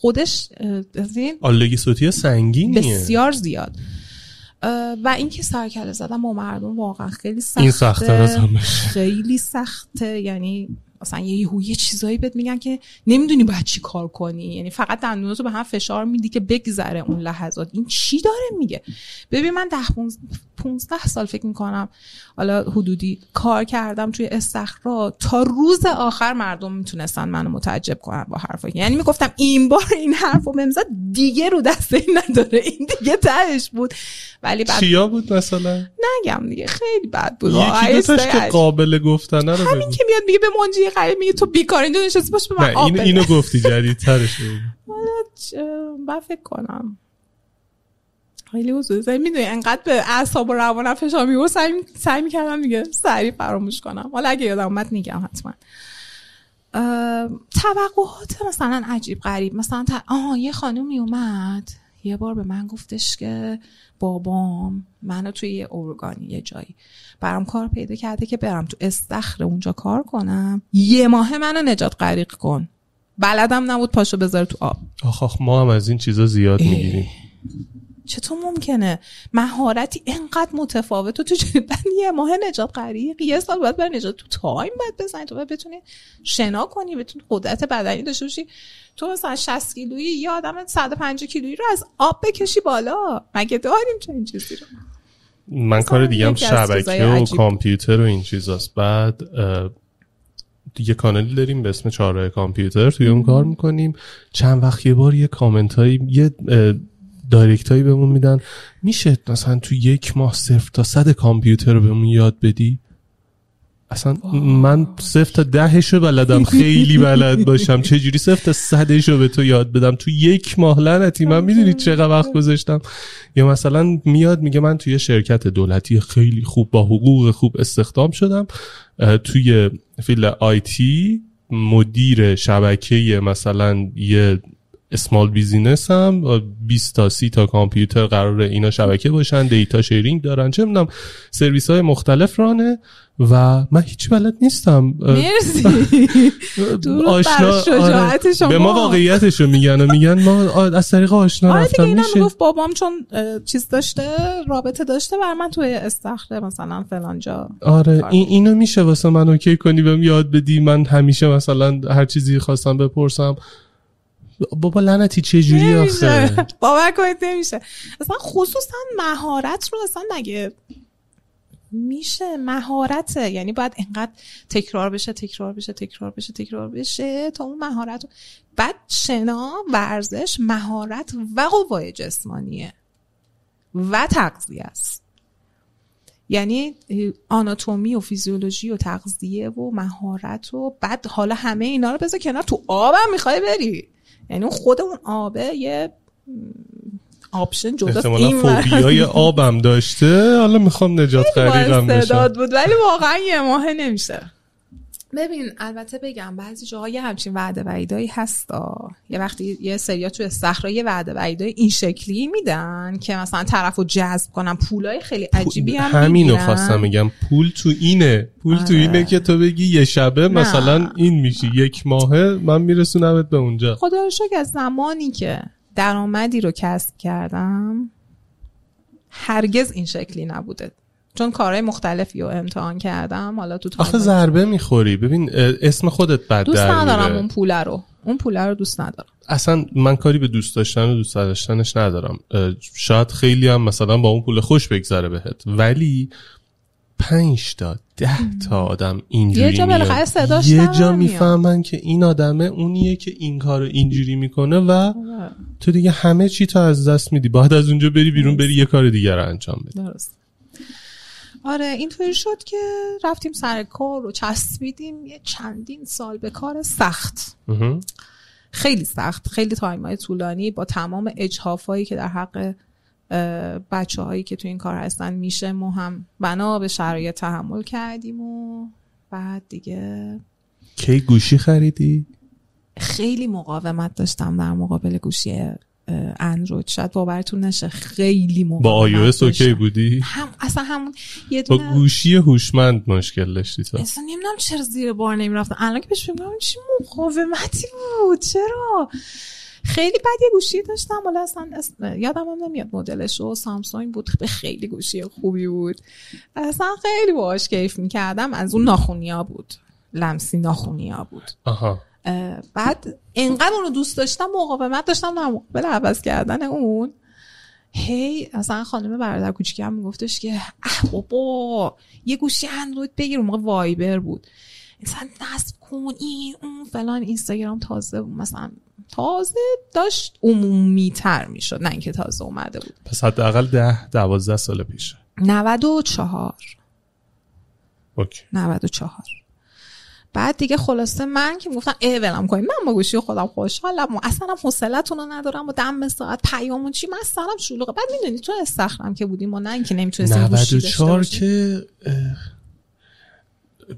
خودش از این صوتی سنگینیه. بسیار زیاد. و اینکه سرکله زدن با مردم واقعا خیلی سخته این سخته خیلی سخته. یعنی مثلا یه یه چیزایی بهت میگن که نمی‌دونی باید چی کار کنی. یعنی فقط دندوناتو به هم فشار میدی که بگذره اون لحظات. این چی داره میگه؟ ببین من ده 15 سال فکر می‌کنم حالا حدودی کار کردم توی استخرا تا روز آخر مردم می‌تونستن منو متعجب کنن با حرفا. یعنی می‌گفتم این بار این حرفو بمزد دیگه رو دست این نداره. این دیگه تهش بود. ولی بعد چیا بود مثلا؟ نگم دیگه خیلی بد بود. یکی که قابل گفتنه رو همین که میاد میگه به منجی قریب میگه تو بیکار اینجا نشستی باش به من اینو, اینو گفتی جدیدترش حالا فکر کنم. خیلی حضور زنی. می‌دونی انقدر به اعصاب و روانم فشار میور سعی سعی می‌کردم دیگه سریع فراموش کنم. حالا اگه یادم اومد میگم حتما. توقعات مثلا عجیب غریب. مثلا. آها یه خانومی اومد. یه بار به من گفتش که بابام منو توی یه ارگانی یه جایی برام کار پیدا کرده که برم تو استخر اونجا کار کنم. یه ماه منو نجات غریق کن. بلدم نبود پاشو بذاره تو آب. آخ آخ ما هم از این چیزا زیاد می‌گیریم. چطور ممکنه؟ مهارتی انقدر متفاوت. تو تو یه ماه نجات غریق یه سال باید برای نجات. تو تایم باید بزنی تو باید بتونی شنا کنی بتونی قدرت بدنی داشته باشی. تو مثلا 60 کیلویی یه آدم 150 کیلویی رو از آب بکشی بالا. مگه داریم چنین چیزی رو؟ من کار دیگه هم شبکه و کامپیوتر و این چیزاست. بعد یه کانالی داریم به اسم چهارراه کامپیوتر. توی اون کار می‌کنیم. چند وقت یه بار یه کامنت هایی یه دایرکت هایی بهمون میدن. میشه مثلا تو یک ماه صفر تا صد کامپیوتر رو بهمون یاد بدی؟ اصلا من صفر تا دهش رو بلدم. خیلی بلد باشم. چجوری صفر تا صدش رو به تو یاد بدم؟ تو یک ماه لعنتی. من می‌دونی چقدر وقت گذاشتم. یا مثلا میاد میگه من توی شرکت دولتی خیلی خوب با حقوق خوب استخدام شدم. توی فیلد IT مدیر شبکه مثلا یه small business هم 20 تا 30 تا کامپیوتر قراره اینا شبکه باشن data sharing دارن چه می‌دونم سرویس های مختلف رانه و من هیچ بلد نیستم. مرسی. آشنا آره. شما. به ما واقعیتش رو میگن و میگن ما از طریق آشنا آره رفتم. میشه. گفت بابام چون چیز داشته رابطه داشته بر من توی استخره مثلا فلان جا. آره این اینو میشه واسه من اوکی کنی بهم یاد بدی. من همیشه مثلا هر چیزی خواستم بپرسم. بابا لعنتی چه جوری آخه؟ باور کنید نمیشه. اصلا خصوصا مهارت رو اصلا نگه میشه؟ مهارته. یعنی باید انقدر تکرار بشه تکرار بشه تکرار بشه تکرار بشه تا اون مهارت بعد شنا ورزش مهارت و قوای جسمانیه و تغذیه است. یعنی آناتومی و فیزیولوژی و تغذیه و مهارت و بعد حالا همه اینا رو بذار کنار تو آبم می‌خوای بری. یعنی خود اون آبه یه آپشن جدا این. فوبیای آبم داشته. حالا می‌خوام نجات بشم استعداد بود. ولی واقعا یه ماه نمیشه. ببین البته بگم بعضی جاها یه همچین وعده وعیدایی هستا. یه وقتی یه سریا توی صحرا یه وعده وعیدای این شکلی میدن که مثلا طرف رو جذب کنن. پولای خیلی عجیبی هم همینو. خواستم میگم پول تو اینه. پول تو آره. اینه که تو بگی یه شبه نه. مثلا این میشی. یک ماهه من میرسونمت به اونجا. خدا رو شکر از زمانی که درآمدی رو کسب کردم هرگز این شکلی نبوده. چون کارهای مختلفی رو امتحان کردم حالا تو آخه ضربه می‌خوری. ببین اسم خودت بد دوست ندارم. اون پوله رو. اون پوله رو دوست ندارم. اصلا من کاری به دوست داشتن و دوست داشتنش ندارم. شاید خیلی هم مثلا با اون پول خوش بگذره بهت. ولی پنج تا ده تا آدم اینجوری یه جا. بالاخره صداش یه جا. می‌فهمن که این آدمه اونیه که این کارو اینجوری می‌کنه و تو دیگه همه چی تو از دست میدی. باید از اونجا بری بیرون بری یه کار دیگر رو انجام بدی. درست. آره اینطوری شد که رفتیم سر کار و چسبیدیم یه چندین سال به کار سخت. خیلی سخت. خیلی تایم های طولانی با تمام اجحاف هایی که در حق بچه هایی که تو این کار هستن میشه ما هم بنا به شرایط تحمل کردیم و بعد دیگه کی گوشی خریدی؟ خیلی مقاومت داشتم در مقابل گوشی اندروید. شاید باورتون نشه خیلی مقاومت با iOS OK. بودی؟ هم اصلا همون یه با دونه گوشی هوشمند مشکل داشتی تو. اصلا نمی‌دونم چرا زیر بار نمی‌رفتم. الان که بهش میگم چی مقاومتی بود؟ چرا؟ خیلی بعد یه گوشی داشتم. حالا اصلا یادم هم نمیاد مدلش و سامسونگ بود به خیلی گوشی خوبی بود. اصلا خیلی باهاش کیف می‌کردم. از اون ناخونیا بود. لمسی ناخونیا بود. آها. بعد انقدر اونو دوست داشتم مقاومت داشتم در مقابل عوض کردن اون. هی اصلا خانم برادر کوچیکم میگفتش که اه بابا یه گوشی اندروید بگیر. اون موقع وایبر بود. مثلا نصب کن این اون فلان. اینستاگرام تازه بود مثلا تازه داشت عمومی تر می‌شد نه اینکه تازه اومده بود. پس حداقل ده دوازده سال پیشه. 94 اوکی. 94 بعد دیگه خلاصه من که گفتم ای ولم کنیم من با گوشی خودم خوشحالم و اصلا حوصلتون رو ندارم و دم ساعت پیامون چی من سرم شلوغه بعد می‌دونی تو استخرم که بودیم و نه اینکه نمی‌تونستیم گوشی داشته 94 باشیم. که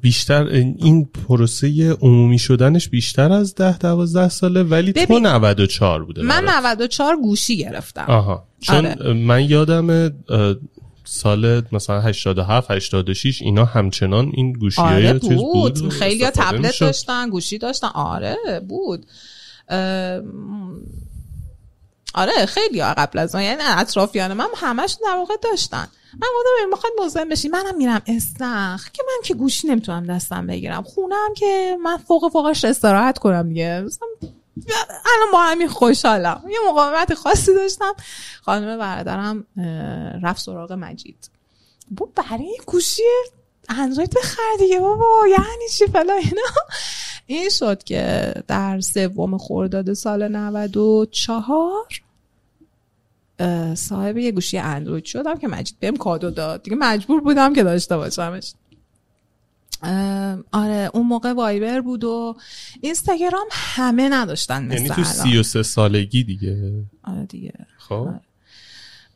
بیشتر این پروسه عمومی شدنش بیشتر از ده دوازده ساله ولی تو ببین، 94 بوده من برات. 94 گوشی گرفتم آها چون آره. من یادم سال مثلا 87 86 اینا همچنان این گوشی آره چیز بود, بود. خیلی تبلت. داشتن گوشی داشتن. آره بود. آره خیلی ها قبل از من یعنی اطرافیان من همش در واقع داشتن. من گفتم می‌خواد مزاحم بشی؟ منم میرم. استخ که من که گوشی نمی‌تونم دستم بگیرم. خونم که من فوق فوقش استراحت کنم دیگه. مثلا الان با همین خوشحالم. یه مقاومت خاصی داشتم. خانم برادرم رفت سراغ مجید. با برای گوشی اندروید بخر دیگه بابا. یعنی چی فلا اینا؟ این شد که در سوم خرداد سال 94 اه، صاحب یه گوشی اندروید شدم که مجید بهم کادو داد. دیگه مجبور بودم که داشته باشمش. آره اون موقع وایبر بود و اینستاگرام همه نداشتن مثل یعنی تو الان. 33 سالگی دیگه. آره دیگه. خب.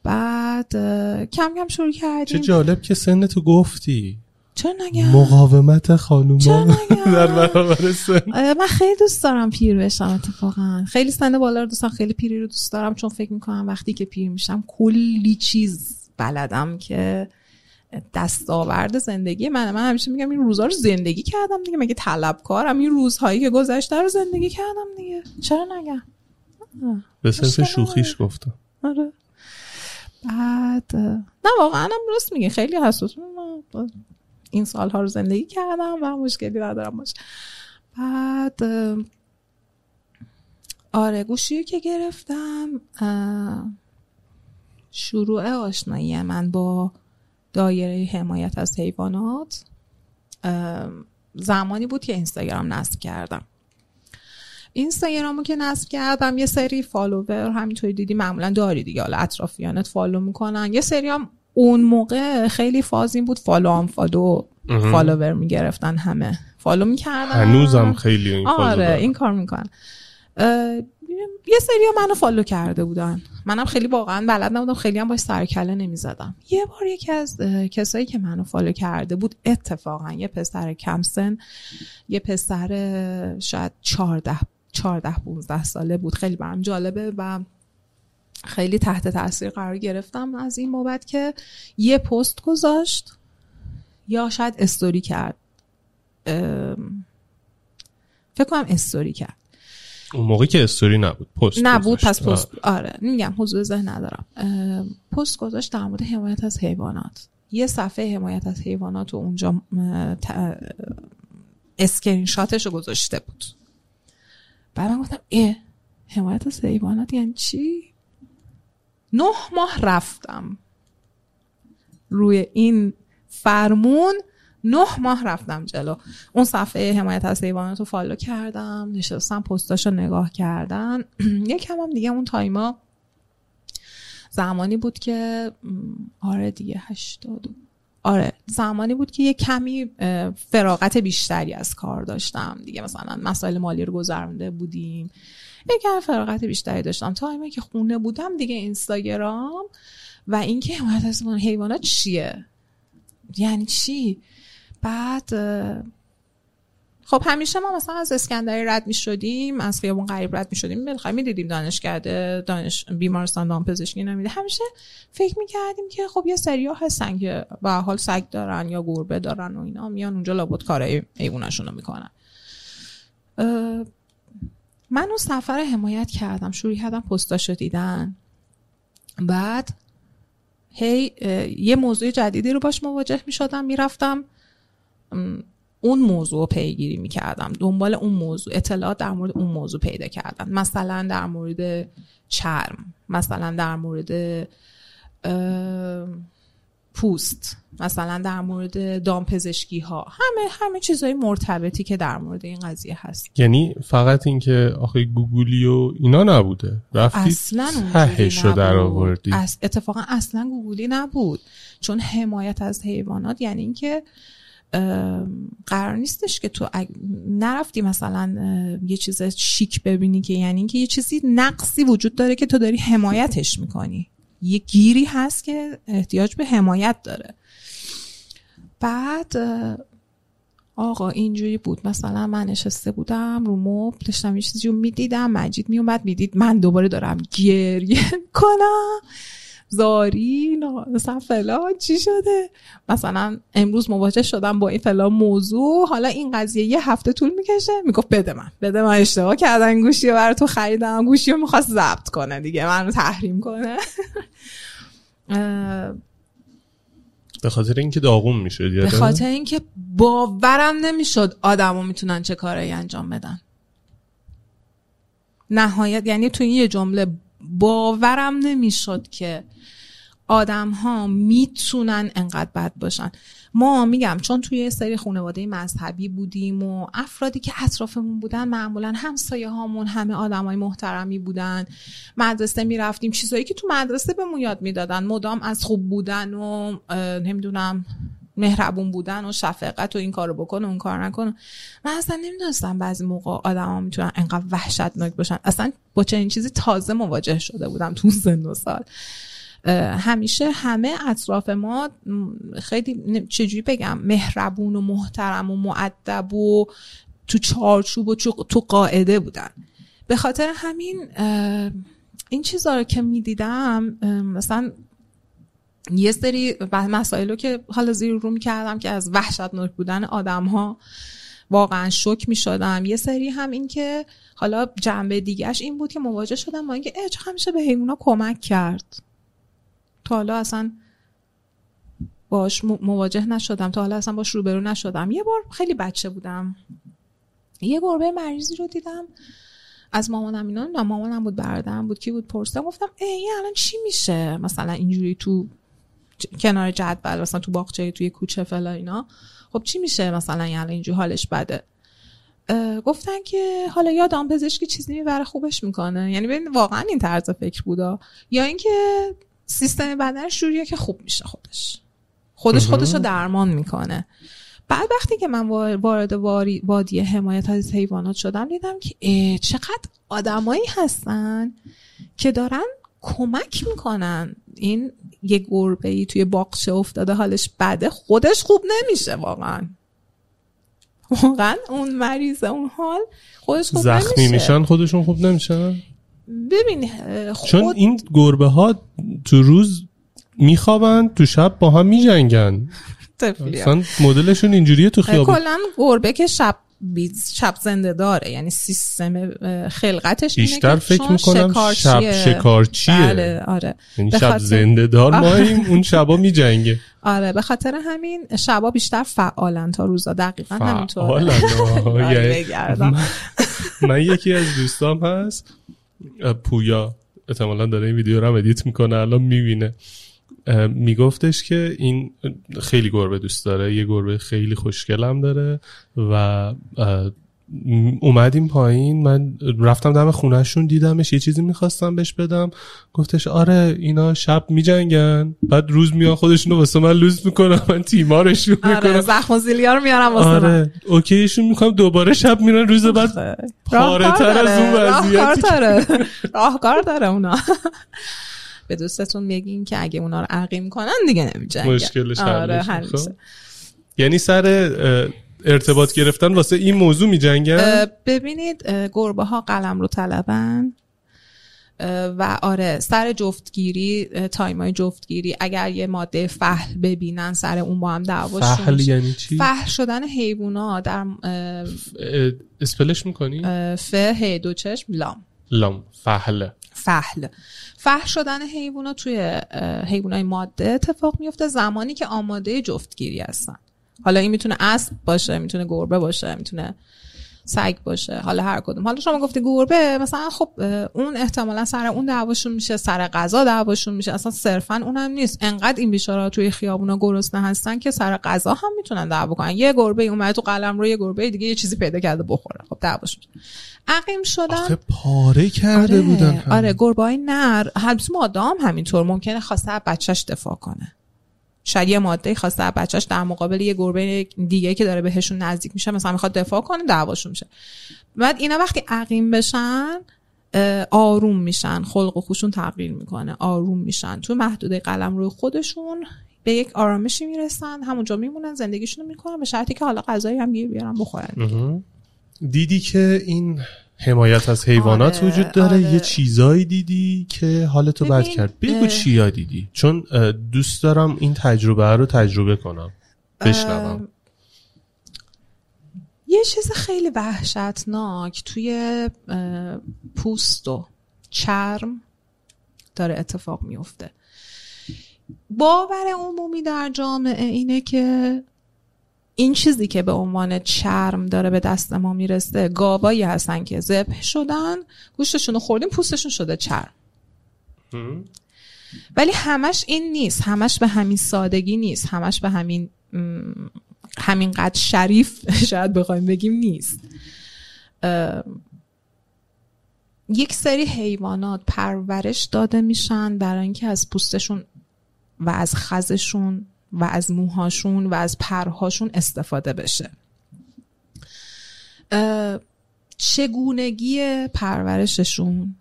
بعد اه، کم کم شروع چه کردیم. جالب که سن تو گفتی. چرا نگم؟ مقاومت خانوما؟ در برابر سن. آره، من خیلی دوست دارم پیر بشم اتفاقا. خیلی سن بالا رو دوست دارم خیلی پیری رو دوست دارم چون فکر می‌کنم وقتی که پیر میشم کلی چیز بلدم که دستاورد زندگی من. من همیشه میگم این روزها رو زندگی کردم دیگه. مگه طلبکارم؟ این روزهایی که گذشته رو زندگی کردم دیگه. چرا نگم؟ به صرف شوخیش گفتم آره. بعد نه واقعا هم درست میگه. خیلی حساس. این سالها رو زندگی کردم و مشکلی ندارم. باشه بعد آره گوشی که گرفتم شروع آشنایی من با دایره حمایت از حیوانات زمانی بود که اینستاگرام نصب کردم. اینستاگرامو که نصب کردم یه سری follower همینطوری دیدی معمولا داری دیگه. حالا اطرافیانت follow می‌کنن. یه سری هم اون موقع خیلی فاز این بود follow هم follow follower می‌گرفتن همه. follow می‌کردن. هنوزم خیلی این آره. این کار می‌کنن. یه سری منو follow کرده بودن. منم خیلی واقعا بلد نبودم خیلی هم باش سر کله نمی‌زدم. یه بار یکی از کسایی که منو follow کرده بود اتفاقا یه پسر کمسن یه پسر شاید 14 14 15 ساله بود. خیلی برام جالبه و خیلی تحت تاثیر قرار گرفتم از این بابت که یه پست گذاشت یا شاید استوری کرد. فکر کنم استوری کرد. اون موقع که استوری نبود پست نبود. پس پست آره میگم حضور ذهن ندارم. پست گذاشت در مورد حمایت از حیوانات. یه صفحه حمایت از حیوانات رو اونجا ت- اسکرین شاتش رو گذاشته بود. بعد من گفتم اه حمایت از حیوانات یعنی چی؟ نه ماه رفتم روی این فرمون نه ماه رفتم جلو. اون صفحه حمایت از حیوانات رو فالو کردم نشستم پستاش رو نگاه کردن. یکم هم دیگه اون تایما زمانی بود که آره دیگه هشتاد آره زمانی بود که یه کمی فراغت بیشتری از کار داشتم. دیگه مثلا مسائل مالی رو گذرونده بودیم. یه کمی فراغت بیشتری داشتم. تایمی که خونه بودم دیگه اینستاگرام. و اینکه حمایت از حیوانات چیه؟ یعنی چی؟ بعد خب همیشه ما مثلا از اسکندری رد می شدیم از خیابون غریب رد می شدیم بالاخره می دیدیم دانشکده دانش بیمارستان دامپزشکی نمیده. همیشه فکر می کردیم که خب یه سریا هستن که به حال سگ دارن یا گربه دارن و اینا میان اونجا لابد کارای حیوانشون رو می‌کنن. من اون سفر حمایت کردم. شروع کردم پستاشو دیدن. بعد هی یه موضوع جدیدی رو باش مواجه می شدم می‌رفتم. اون موضوع رو پیگیری می‌کردم. دنبال اون موضوع اطلاعات در مورد اون موضوع پیدا کردم مثلا در مورد چرم مثلا در مورد پوست مثلا در مورد دامپزشکی ها همه همه چیزهای مرتبطی که در مورد این قضیه هست. یعنی فقط اینکه آخه گوگلی و اینا نبوده. رفتی اصلا تهش رو در نبود. آوردی اتفاقا اصلا گوگلی نبود. چون حمایت از حیوانات یعنی اینکه قرار نیستش که تو نرفتی مثلا یه چیز شیک ببینی که یعنی اینکه یه چیزی نقصی وجود داره که تو داری حمایتش می‌کنی. یه گیری هست که احتیاج به حمایت داره. بعد آقا اینجوری بود. مثلا من نشسته بودم رو مبل داشتم یه چیزی رو می‌دیدم مجید میومد می‌دید من دوباره دارم گریه کنم زاری مثلا فلان چی شده؟ مثلا امروز مواجه شدم با این فلان موضوع. حالا این قضیه یه هفته طول می‌کشه. می‌گفت بده من. بده من اشتباه کردن. گوشی رو برای تو خریدم. گوشی رو می‌خواست ضبط کنه دیگه. منو تحریم کنه. به خاطر اینکه داغون می‌شد به خاطر اینکه باورم نمی‌شد آدما می‌تونن چه کارایی انجام بدن. نهایت یعنی تو این یه جمله باورم نمی‌شد که آدم ها می‌تونن انقدر بد باشن. ما میگم چون توی سری خانواده مذهبی بودیم و افرادی که اطرافمون بودن معمولا همسایه هامون همه آدم های محترمی بودن. مدرسه می‌رفتیم چیزایی که تو مدرسه بهمون یاد می‌دادن. مدام از خوب بودن و نمی‌دونم مهربون بودن و شفقت و این کارو بکن و اون کار نکن. من اصلا نمی‌دونستم بعضی موقع آدما می‌تونن انقدر وحشتناک باشن. اصلا با چنین چیزی تازه مواجه شده بودم تو سن و سال. همیشه همه اطراف ما خیلی چجوری بگم مهربون و محترم و معدب و تو چارچوب و تو قاعده بودن. به خاطر همین این چیزا رو که می‌دیدم مثلا یه سری مسائل رو که حالا زیر رو می‌کردم که از وحشتناک بودن آدم ها واقعا شک می شدم یه سری هم این که حالا جنبه دیگهش این بود که مواجه شدم با اینکه چه همیشه به حیونا کمک کرد؟ تا حالا اصلا باش مواجه نشدم. تا حالا اصلا باش روبرو نشدم. یه بار خیلی بچه بودم. یه گربه مریضی رو دیدم. از مامانم اینا نه مامانم بود برادرم بود کی بود پرسیدم. گفتم ای این الان چی میشه؟ مثلا اینجوری تو ج- کنار جدول مثلا تو باغچه توی کوچه فلا اینا. خب چی میشه مثلا این الان اینجوری حالش بده؟ گفتن که حالا یا دامپزشکی چیزی می‌بره خوبش می‌کنه. یعنی ببین واقعا این طرز فکر بودا. یا اینکه سیستم بدنش جوریه که خوب میشه خودش. خودش خودش رو درمان می‌کنه. بعد وقتی که من وارد وادی حمایت از حیوانات شدم دیدم که چقدر آدمایی هستن که دارن کمک می‌کنن. این یه گربه ای توی باغچه افتاده حالش بده خودش خوب نمیشه واقعا. واقعا اون مریض اون حال خودش خوب زخمی نمیشه. میشن خودشون خوب نمیشن؟ ببین خود... چون این گربه ها تو روز میخوابن تو شب با هم میجنگن. اصلا مدلشون اینجوریه تو خیابون. کلا گربه که شب شب زنده داره. یعنی سیستم خلقتش بیشتر فکر می‌کنم شب شکارچیه. بله آره. یعنی شب زنده دار ماییم اون شبا میجنگه. آره به خاطر همین شبا بیشتر فعالن تا روزا. دقیقا همینطوره. من, من یکی از دوستام هست. پویا احتمالا داره این ویدیو رو ادیت می‌کنه الان می‌بینه. میگفتش که این خیلی گربه دوست داره یه گربه خیلی خوشگلم داره و اومدیم پایین. من رفتم دم خونهشون دیدمش یه چیزی می‌خواستم بهش بدم. گفتش آره اینا شب میجنگن. بعد روز میان خودشونو واسه من لوز می‌کنم من تیمارشون آره می‌کنم. زخم و زیلیا رو میارم واسه آره من. اوکیشون می‌کنم دوباره شب میرن روز بعد. پاره تر از اون وضعیتی راهکار داره. اونا. به دوستتون میگین که اگه اونا رو عقیم کنن دیگه نمیجنگن. مشکلش آره. یعنی سر ارتباط گرفتن واسه این موضوع میجنگن؟ اه، ببینید گربه ها قلمروطلبن. و آره سر جفتگیری time های جفتگیری. اگر یه ماده فحل ببینن سر اون با هم دعواشون فحل. یعنی چی؟ فحل شدن حیوونا در spell ش می‌کنی؟ ف ه دو چشم لام. لام فحله فحل. فحل شدن حیوونا توی حیوانای ماده اتفاق میفته زمانی که آماده جفتگیری هستن. حالا این می‌تونه اسب باشه می‌تونه گربه باشه می‌تونه سگ باشه حالا هر کدوم. حالا شما گفتی گربه مثلا خب اون احتمالا سر اون دعواشون میشه سر غذا دعواشون میشه. اصلا صرفا اونم نیست. انقدر این بیچارا توی خیابونا گرسنه هستن که سر غذا هم می‌تونن دعوا کنن. یه گربه اومده تو قلم رو یه گربه دیگه یه چیزی پیدا کرده بخوره. خب دعواشون. عقیم شدن. آخه پاره کرده آره بودن هم. آره گربه های نر. ماده هم همینطور. ممکنه خواسته بچهش دفاع کنه. شاید یه ماده خواسته از بچهش در مقابل یه گربه دیگه که داره بهشون نزدیک میشه مثلا می‌خواد دفاع کنه دعواشون میشه. بعد اینا وقتی عقیم بشن آروم میشن خلق و خوشون تغییر می‌کنه آروم میشن. تو محدوده قلم روی خودشون به یک آرامشی می‌رسن همونجا میمونن زندگیشون می‌کنن به شرطی که حالا غذایی هم بیارن بخورن. دیدی که این حمایت از حیوانات آره، وجود داره. آره. یه چیزایی دیدی که حالتو بد کرد. بگو. چیا دیدی. چون دوست دارم این تجربه رو تجربه کنم. بشنوم. یه چیز خیلی وحشتناک توی پوست و چرم داره اتفاق میفته. باور عمومی در جامعه اینه که این چیزی که به عنوان چرم داره به دست ما می‌رسه گاوایی هستن که ذبح شدن گوشتشون رو خوردیم پوستشون شده چرم. ولی همش این نیست. همش به همین سادگی نیست. همش به همین همینقدر شریف شاید بخوایم بگیم نیست. یک سری حیوانات پرورش داده میشن برای اینکه از پوستشون و از خزشون و از موهاشون و از پرهاشون استفاده بشه. چگونگی پرورششون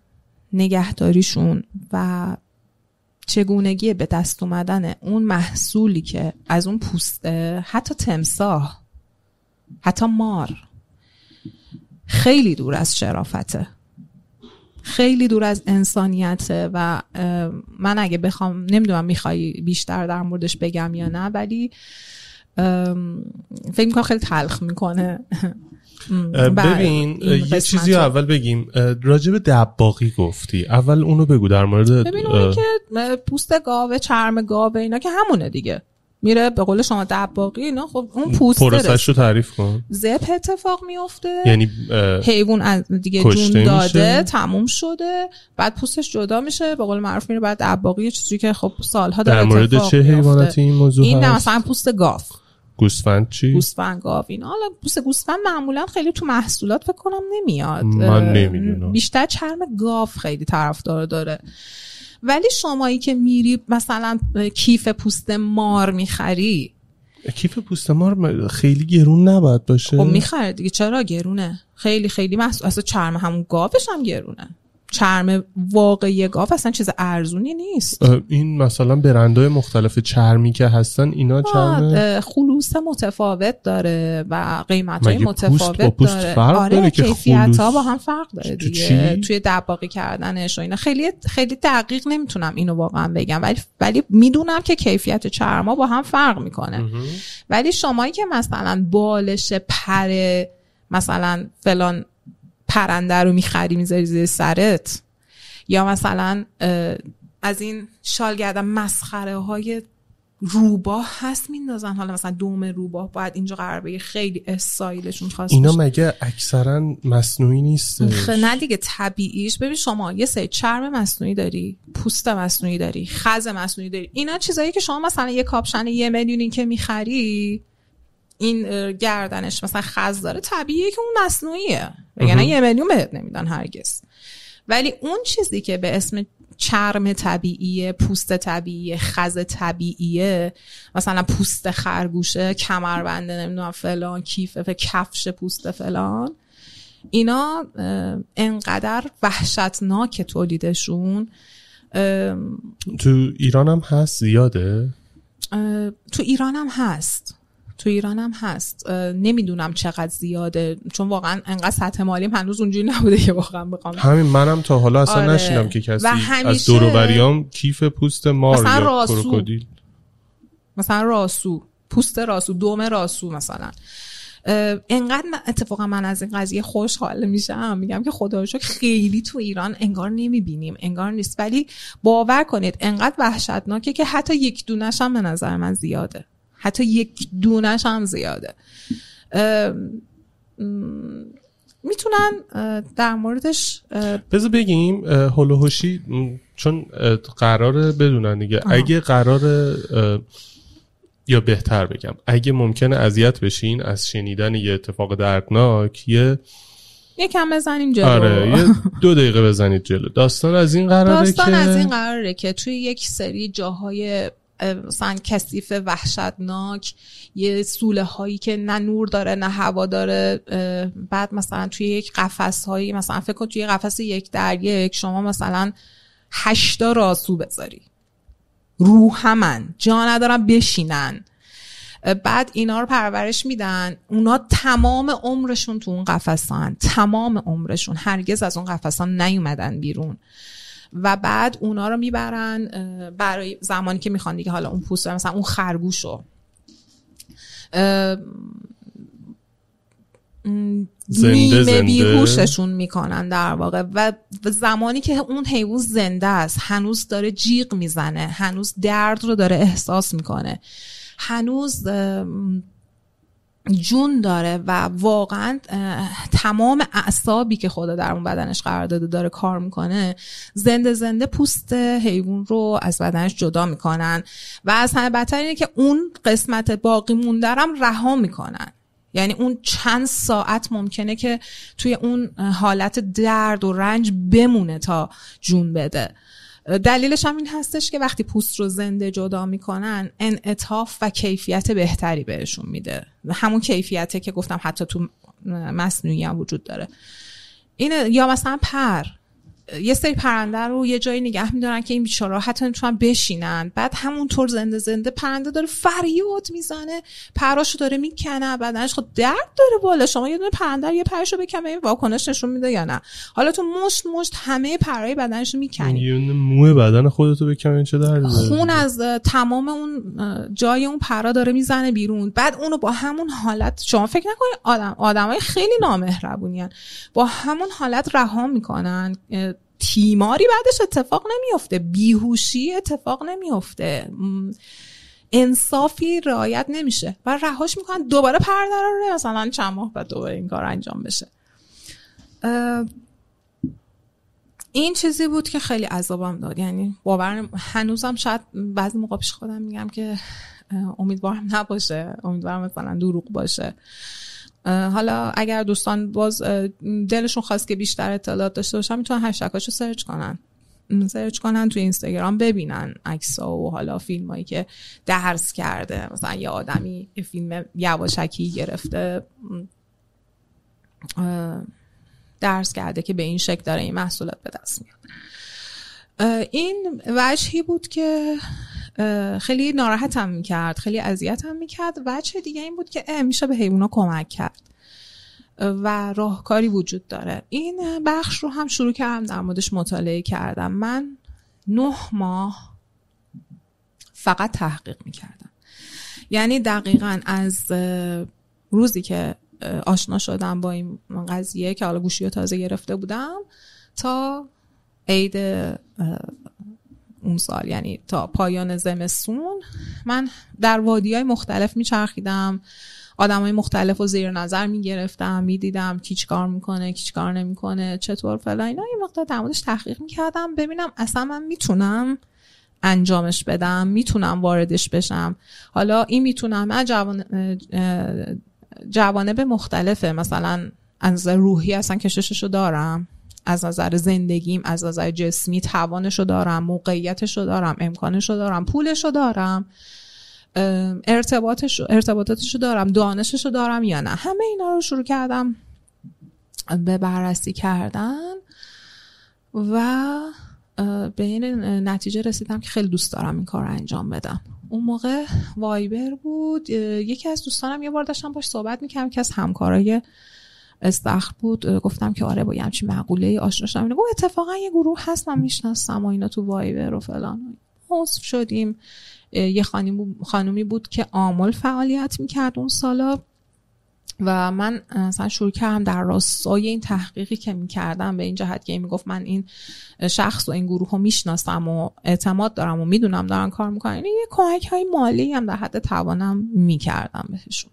نگهداریشون و چگونگی به دست اومدن اون محصولی که از اون پوسته حتی تمساه حتی مار خیلی دور از شرافته. خیلی دور از انسانیته و من اگه بخوام نمی‌دونم می‌خوای بیشتر در موردش بگم یا نه ولی فکر می‌کنم خیلی تلخ می‌کنه. اه، ببین یه چیزی رو اول بگیم. به دباقی گفتی. اول اونو بگو در مورد ببین اونی که پوست گاوه چرم گاوه اینا که همونه دیگه. میره به قول شما دباقی اینا خب اون پوست پروسش رو تعریف کن. زپ اتفاق میفته. یعنی حیوان از دیگه جون داده؟ تموم شده. بعد پوستش جدا میشه به قول معروف میره بعد دباقی یه چیزی که خب سالها داره در مورد چه. حیواناتی این موضوع این نه هست؟ مثلا پوست گاو. گوسفند چی؟ گوسفند گاو اینا. حالا پوست گوسفند معمولا خیلی تو محصولات فکر کنم نمیاد. من نمی‌دونم. بیشتر چرم گاو خیلی طرفدار داره. ولی شمایی که میری مثلا کیف پوست مار می‌خری؟ کیف پوست مار خیلی گرون نباید باشه. خب می‌خره دیگه چرا گرونه؟ خیلی خیلی محصول اصلا چرم همون گاوش هم گرونه. چرم واقعی گاو اصلا چیز ارزونی نیست. این مثلا برندهای مختلف چرمی که هستن اینا چرم خلوص متفاوت داره و قیمت های متفاوت پوست پوست داره. فرق آره داره که کیفیت ها با هم فرق داره دیگه. چی؟ توی دباقی کردنش و اینا. خیلی خیلی دقیق نمی‌تونم اینو واقعا بگم ولی ولی می‌دونم که کیفیت چرما با هم فرق می‌کنه. ولی شمایی که مثلا بالش پر مثلا فلان پرنده رو می‌خری می‌ذاری زیر سرت؟ یا مثلا از این شالگردن مسخره های روباه هست میندازن؟ حالا مثلا دوم روباه باید اینجا قرار بگیره خیلی استایلشون خواست اینا مگه اکثرا مصنوعی نیست نه دیگه طبیعیش. ببین شما یه سری چرم مصنوعی داری پوست مصنوعی داری خز مصنوعی داری اینا چیزایی که شما مثلا یه کاپشن یه میلیونی که می‌خری این گردنش مثلا خز داره طبیعیه که اون مصنوعیه. وگرنه یه میلیون بهت نمیدن هرگز. ولی اون چیزی که به اسم چرم طبیعیه پوست طبیعیه خز طبیعیه مثلا پوست خرگوشه کمربنده نمی‌دونم فلان کیفه کفش پوست فلان اینا انقدر وحشتناک تولیدشون. تو ایران هم هست زیاده؟ تو ایران هم هست. تو ایران هم هست نمی‌دونم چقدر زیاده. چون واقعا انقدر سطح مالیم هنوز اونجوری نبوده که واقعا بخوام همین منم تا حالا اصلا آره. نشیدم که کسی و از همیشه- دوروبریام کیف پوست مار مثلا یا راسو. کروکودیل. مثلا راسو. پوست راسو. دوم راسو مثلا. انقدر من اتفاقا من از این قضیه خوشحال میشم. میگم که خدا رو شکر خیلی تو ایران انگار نمی‌بینیم. انگار نیست. ولی باور کنید انقدر وحشتناکه که حتی یک دونش هم به نظر من زیاده. حتی یک دونش هم زیاده. می‌تونن در موردش بذار بگیم هلوهوشی چون قراره بدونن دیگه. اگه قرار یا بهتر بگم اگه ممکنه اذیت بشین از شنیدن یه اتفاق دردناک یه یکم بزنیم جلو. آره یه دو دقیقه بزنید جلو. داستان از این قراره داستان که از این قراره که توی یک سری جاهای اه، مثلا کثیف وحشتناک یه سوله هایی که نه نور داره نه هوا داره. بعد مثلا توی یک قفس هایی مثلا فکر کن توی قفس یک در یک شما مثلا هشتا راسو بذاری. رو همن جا ندارن بشینن. بعد اینا رو پرورش میدن. اونا تمام عمرشون تو اون قفسان تمام عمرشون. هرگز از اون قفسان نیومدن بیرون. و بعد اونا رو می‌برن برای زمانی که می‌خوان دیگه حالا اون پوست مثلا اون خرگوشو اه، م، زنده نیمه. بیهوششون می‌کنن در واقع. و زمانی که اون حیوان زنده است هنوز داره جیغ می‌زنه هنوز درد رو داره احساس می‌کنه. هنوز جون داره و واقعا تمام اعصابی که خدا در اون بدنش قرار داده داره کار می‌کنه زنده زنده پوست حیوان رو از بدنش جدا می‌کنن و از همه بدتر اینه که اون قسمت باقی مونده رها می‌کنن. یعنی اون چند ساعت ممکنه که توی اون حالت درد و رنج بمونه تا جون بده. دلیلش هم این هستش که وقتی پوست رو زنده جدا می‌کنن انعطاف و کیفیت بهتری بهشون میده. همون کیفیته که گفتم حتی تو مصنوعی هم وجود داره. اینه یا مثلا پر. یه سری پرنده رو یه جایی نگه میدارن که این بیچارا حتی نمی‌تونن بشینن. بعد همونطور زنده زنده پرنده داره فریاد می‌زنه. پراشو داره می‌کنه. بدنش خود درد داره بالا. شما یه دونه پرنده رو یه پرشو بکنه این واکنش نشون میده یا نه. حالا تو مشت مشت همه پرهای بدنش رو می‌کنی. یه مو بدن خودتو بکنین چه داره؟ خون از تمام اون جای اون پرا داره می‌زنه بیرون. بعد اونو با همون حالت شما فکر نکنید آدم آدمای خیلی نامهربونین با همون حالت رها می‌کنن. تیماری بعدش اتفاق نمیفته بیهوشی اتفاق نمیفته انصافی رعایت نمیشه. و رهاش می‌کنن دوباره پرده رو مثلا چند ماه بعد دوباره این کار انجام بشه. این چیزی بود که خیلی عذابم داد. یعنی باور هنوزم شاید بعضی موقع پیش خودم میگم که امیدوارم نباشه. امیدوارم مثلا دروغ باشه. حالا اگر دوستان باز دلشون خواست که بیشتر اطلاعات داشته باشن می‌تونن هشتگاشو سرچ کنن. سرچ کنن تو اینستاگرام ببینن عکسا و حالا فیلمایی که درس کرده. مثلا یه آدمی یه فیلم یواشکی گرفته درس کرده که به این شکل داره این محصولات به دست میاد. این وجهی بود که خیلی ناراحتم می‌کرد خیلی اذیتم می‌کرد وجه دیگه این بود که میشه به حیوونا کمک کرد و راهکاری وجود داره. این بخش رو هم شروع کردم در موردش مطالعه کردم. من نه ماه فقط تحقیق می‌کردم. یعنی دقیقا از روزی که آشنا شدم با این قضیه که حالا گوشی رو تازه گرفته بودم تا عید اون سال یعنی تا پایان زمستون من در وادی های مختلف میچرخیدم. آدم های مختلف رو زیر نظر می‌گرفتم می‌دیدم کی کار می‌کنه کی کار نمی‌کنه چطور فلا اینا. یه مقدار در تحقیق می‌کردم. ببینم اصلا من می‌تونم انجامش بدم می‌تونم واردش بشم. حالا این می‌تونم من جوان جوانب مختلفه. مثلا از روحی اصلا کشششو دارم. از نظر زندگیم از نظر جسمی توانشو دارم موقعیتشو دارم امکانشو دارم پولشو دارم ارتباطش ارتباطاتشو دارم دانششو دارم یا نه. همه اینا رو شروع کردم به بررسی کردن و به این نتیجه رسیدم که خیلی دوست دارم این کار رو انجام بدم. اون موقع وایبر بود. یکی از دوستانم یه بار داشتم باش صحبت می‌کردم که از همکارای استخر بود گفتم که آره با یه همچین مقوله آشنا شدم. گفت اتفاقا یه گروه هست من می‌شناسم و اینا تو وایبر و فلان. حذف شدیم. یه خانومی بود که آمل فعالیت می‌کرد اون سالا و من مثلا شروع کردم در راستای این تحقیقی که می‌کردم. به این جهت که می‌گفت من این شخص و این گروه رو می‌شناسم و اعتماد دارم و می‌دونم دارن کار می‌کنن. یعنی یه کمک های مالی هم در حد توانم می‌کردم بهشون.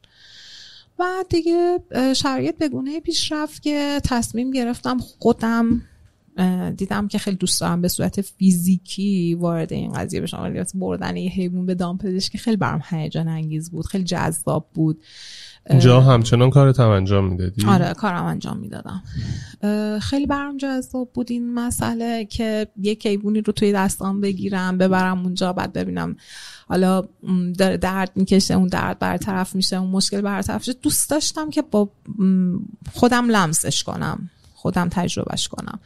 و دیگه شرایط به گونه پیش رفت که تصمیم گرفتم خودم دیدم که خیلی دوست دارم به صورت فیزیکی وارد این قضیه بشم. ولی بردن یه حیوان به دام پزشکی خیلی برام هیجان انگیز بود خیلی جذاب بود. جا همچنان کارت هم انجام می‌دادی؟ آره کارم انجام می‌دادم. خیلی برام جذاب بود این مسئله که یک حیوانی رو توی دستان بگیرم ببرم اونجا بعد ببینم حالا داره درد می‌کشه اون درد برطرف میشه اون مشکل برطرف میشه. دوست داشتم که با خودم لمسش کنم خودم تجربهش کنم.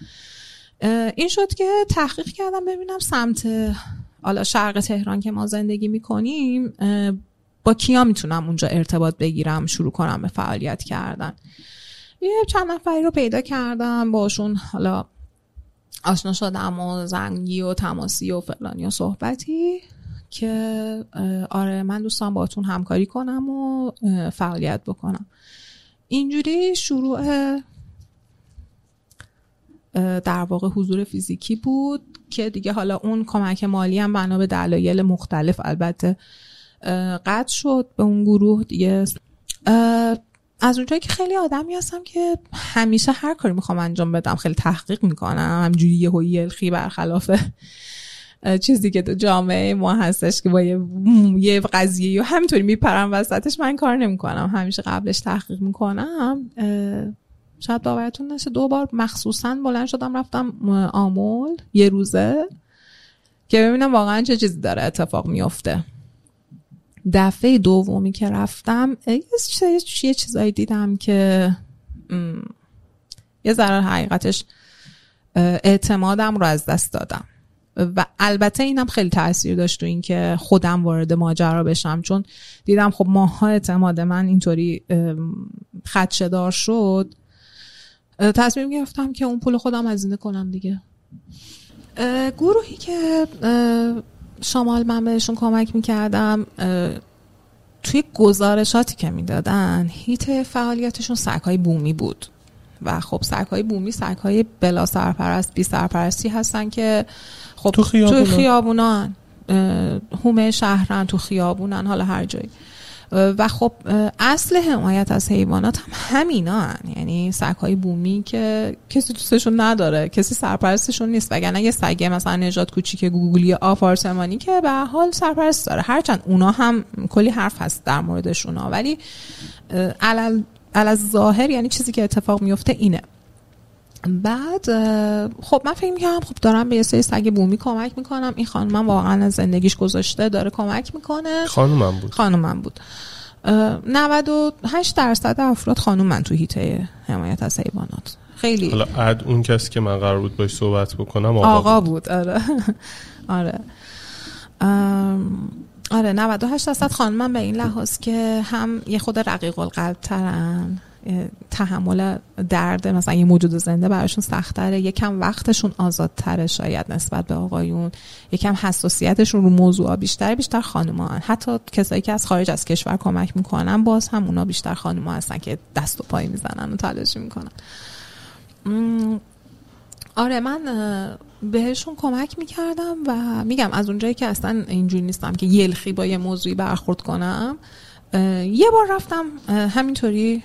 این شد که تحقیق کردم ببینم سمت حالا شرق تهران که ما زندگی می‌کنیم با کیا می‌تونم اونجا ارتباط بگیرم شروع کنم به فعالیت کردن. یه چند نفری رو پیدا کردم باشون حالا آشنا شدم و زنگی و تماسی و فلانی و صحبتی. که آره من دوستان باتون همکاری کنم و فعالیت بکنم. اینجوری شروع در واقع حضور فیزیکی بود که دیگه حالا اون کمک مالی هم بنا به دلایل مختلف البته قطع شد به اون گروه دیگه. از اونجایی که خیلی آدمی هستم که همیشه هر کاری می‌خوام انجام بدم خیلی تحقیق می‌کنم همجوری یه هوی برخلاف چیزی که تو جامعه ما هستش که با یه, یه قضیه و همینطوری میپرم وسطش من کار نمی‌کنم. همیشه قبلش تحقیق می‌کنم. شاید باورتون نشه دو بار مخصوصا بلند شدم رفتم آمول یه روزه که ببینم واقعا چه چیزی داره اتفاق میفته دفعه دومی که رفتم یه چیزایی دیدم که یه ذره حقیقتش اعتمادم رو از دست دادم. و البته اینم خیلی تاثیر داشت تو اینکه خودم وارد ماجرا بشم. چون دیدم خب ماها اعتماد من اینطوری خدشدار شد. تصمیم گرفتم که اون پول خودم هزینه کنم دیگه. گروهی که شمال من بهشون کمک می‌کردم توی گزارشاتی که می‌دادن هیت فعالیتشون سگهای بومی بود. و خب سگهای بومی سگهای بلا سرپرست بی سرپرستی هستن که خب تو خیابونان, تو خیابونان هومه شهرن تو خیابونن حالا هر جایی و خب اصل حمایت از حیوانات هم همینا هن. یعنی های بومی که کسی دوستشون نداره کسی سرپرستشون نیست. وگرنه یه سگه مثلا نجات کوچیک گوگلی آپارتمانی که به حال سرپرست داره. هرچند اونا هم کلی حرف هست در موردشون ولی علل ظاهر یعنی چیزی که اتفاق میفته اینه. بعد خب من فکر می‌کنم خب دارم به یه سری سگ بومی کمک می‌کنم. این خانم من واقعا از زندگیش گذاشته داره کمک می‌کنه. خانومم بود. خانومم بود. 98 درصد افراد خانومن تو هیته حمایت از حیوانات. خیلی. حالا عد اون کسی که من قرار بود باش صحبت بکنم آقا, آقا بود. بود آره. آره. آره 98 درصد خانمم به این لحاظ که هم یه خود رقیق القلب ترن تحمل درد مثلا یه موجود زنده براشون سختره یکم وقتشون آزادتره شاید نسبت به آقایون یکم حساسیتشون رو موضوع بیشتر بیشتر خانمان حتی کسایی که از خارج از کشور کمک می‌کنن باز هم اونا بیشتر خانمان هستن که دست و پای می‌زنن و تلاشی می‌کنن. آره من بهشون کمک می‌کردم و میگم از اونجایی که اصلا اینجوری نیستم که یلخی با یه موضوعی برخورد کنم یه بار رفتم همینطوری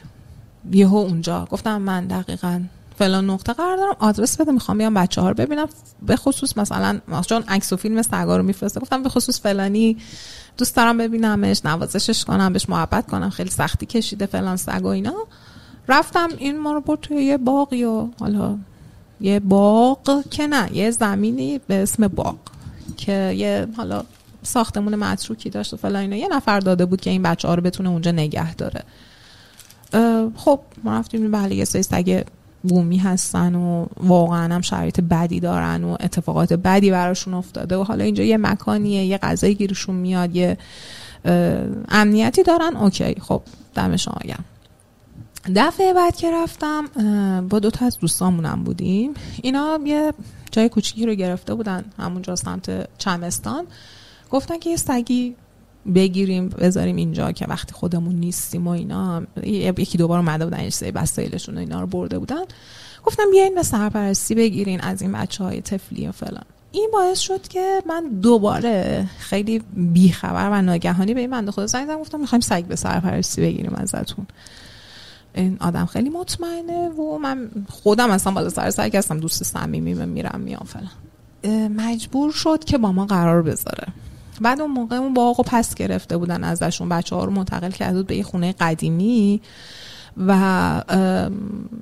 یهو اونجا. گفتم من دقیقا فلان نقطه قرار دارم آدرس بده می‌خوام بیام بچه ها رو ببینم. به خصوص مثلا چون عکس و فیلم سگا رو میفرسته گفتم به خصوص فلانی دوست دارم ببینمش نوازشش کنم بهش محبت کنم خیلی سختی کشیده فلان سگ و اینا. رفتم این ما رو برد توی یه باقی و حالا یه باغ که نه یه زمینی به اسم باغ که یه حالا ساختمون متروکی داشت و فلان اینا. یه نفر داده بود که این بچه ها رو بتونه اونجا نگه داره. خب ما رفتیم بله یه سری سگ بومی هستن و واقعا هم شرایط بدی دارن و اتفاقات بدی براشون افتاده و حالا اینجا یه مکانیه یه غذای گیرشون میاد یه امنیتی دارن. اوکی خب دم شما گم دفعه بعد که رفتم با دو تا از دوستامونم بودیم. اینا یه جای کوچیکی رو گرفته بودن همونجا سمت چمستان. گفتن که یه سگی بگیریم بذاریم اینجا که وقتی خودمون نیستیم و اینا یکی دوبار اومده بودن سری وسایلشون اینا رو برده بودن. گفتم بیاین به سرپرستی بگیرین از این بچه های تفلی و فلان. این باعث شد که من دوباره خیلی بیخبر و ناگهانی به این بنده خدا زنگ گفتم می‌خوایم سگ به سرپرستی بگیریم ازتون. این آدم خیلی مطمئنه و من خودم اصلا بالا سر سر هستم دوست صمیمی میرم میام فلان. مجبور شد که با ما قرار بذاره. بعد اون موقع اون باغ و پس گرفته بودن ازشون. بچه ها رو منتقل کرده بود به یه خونه قدیمی و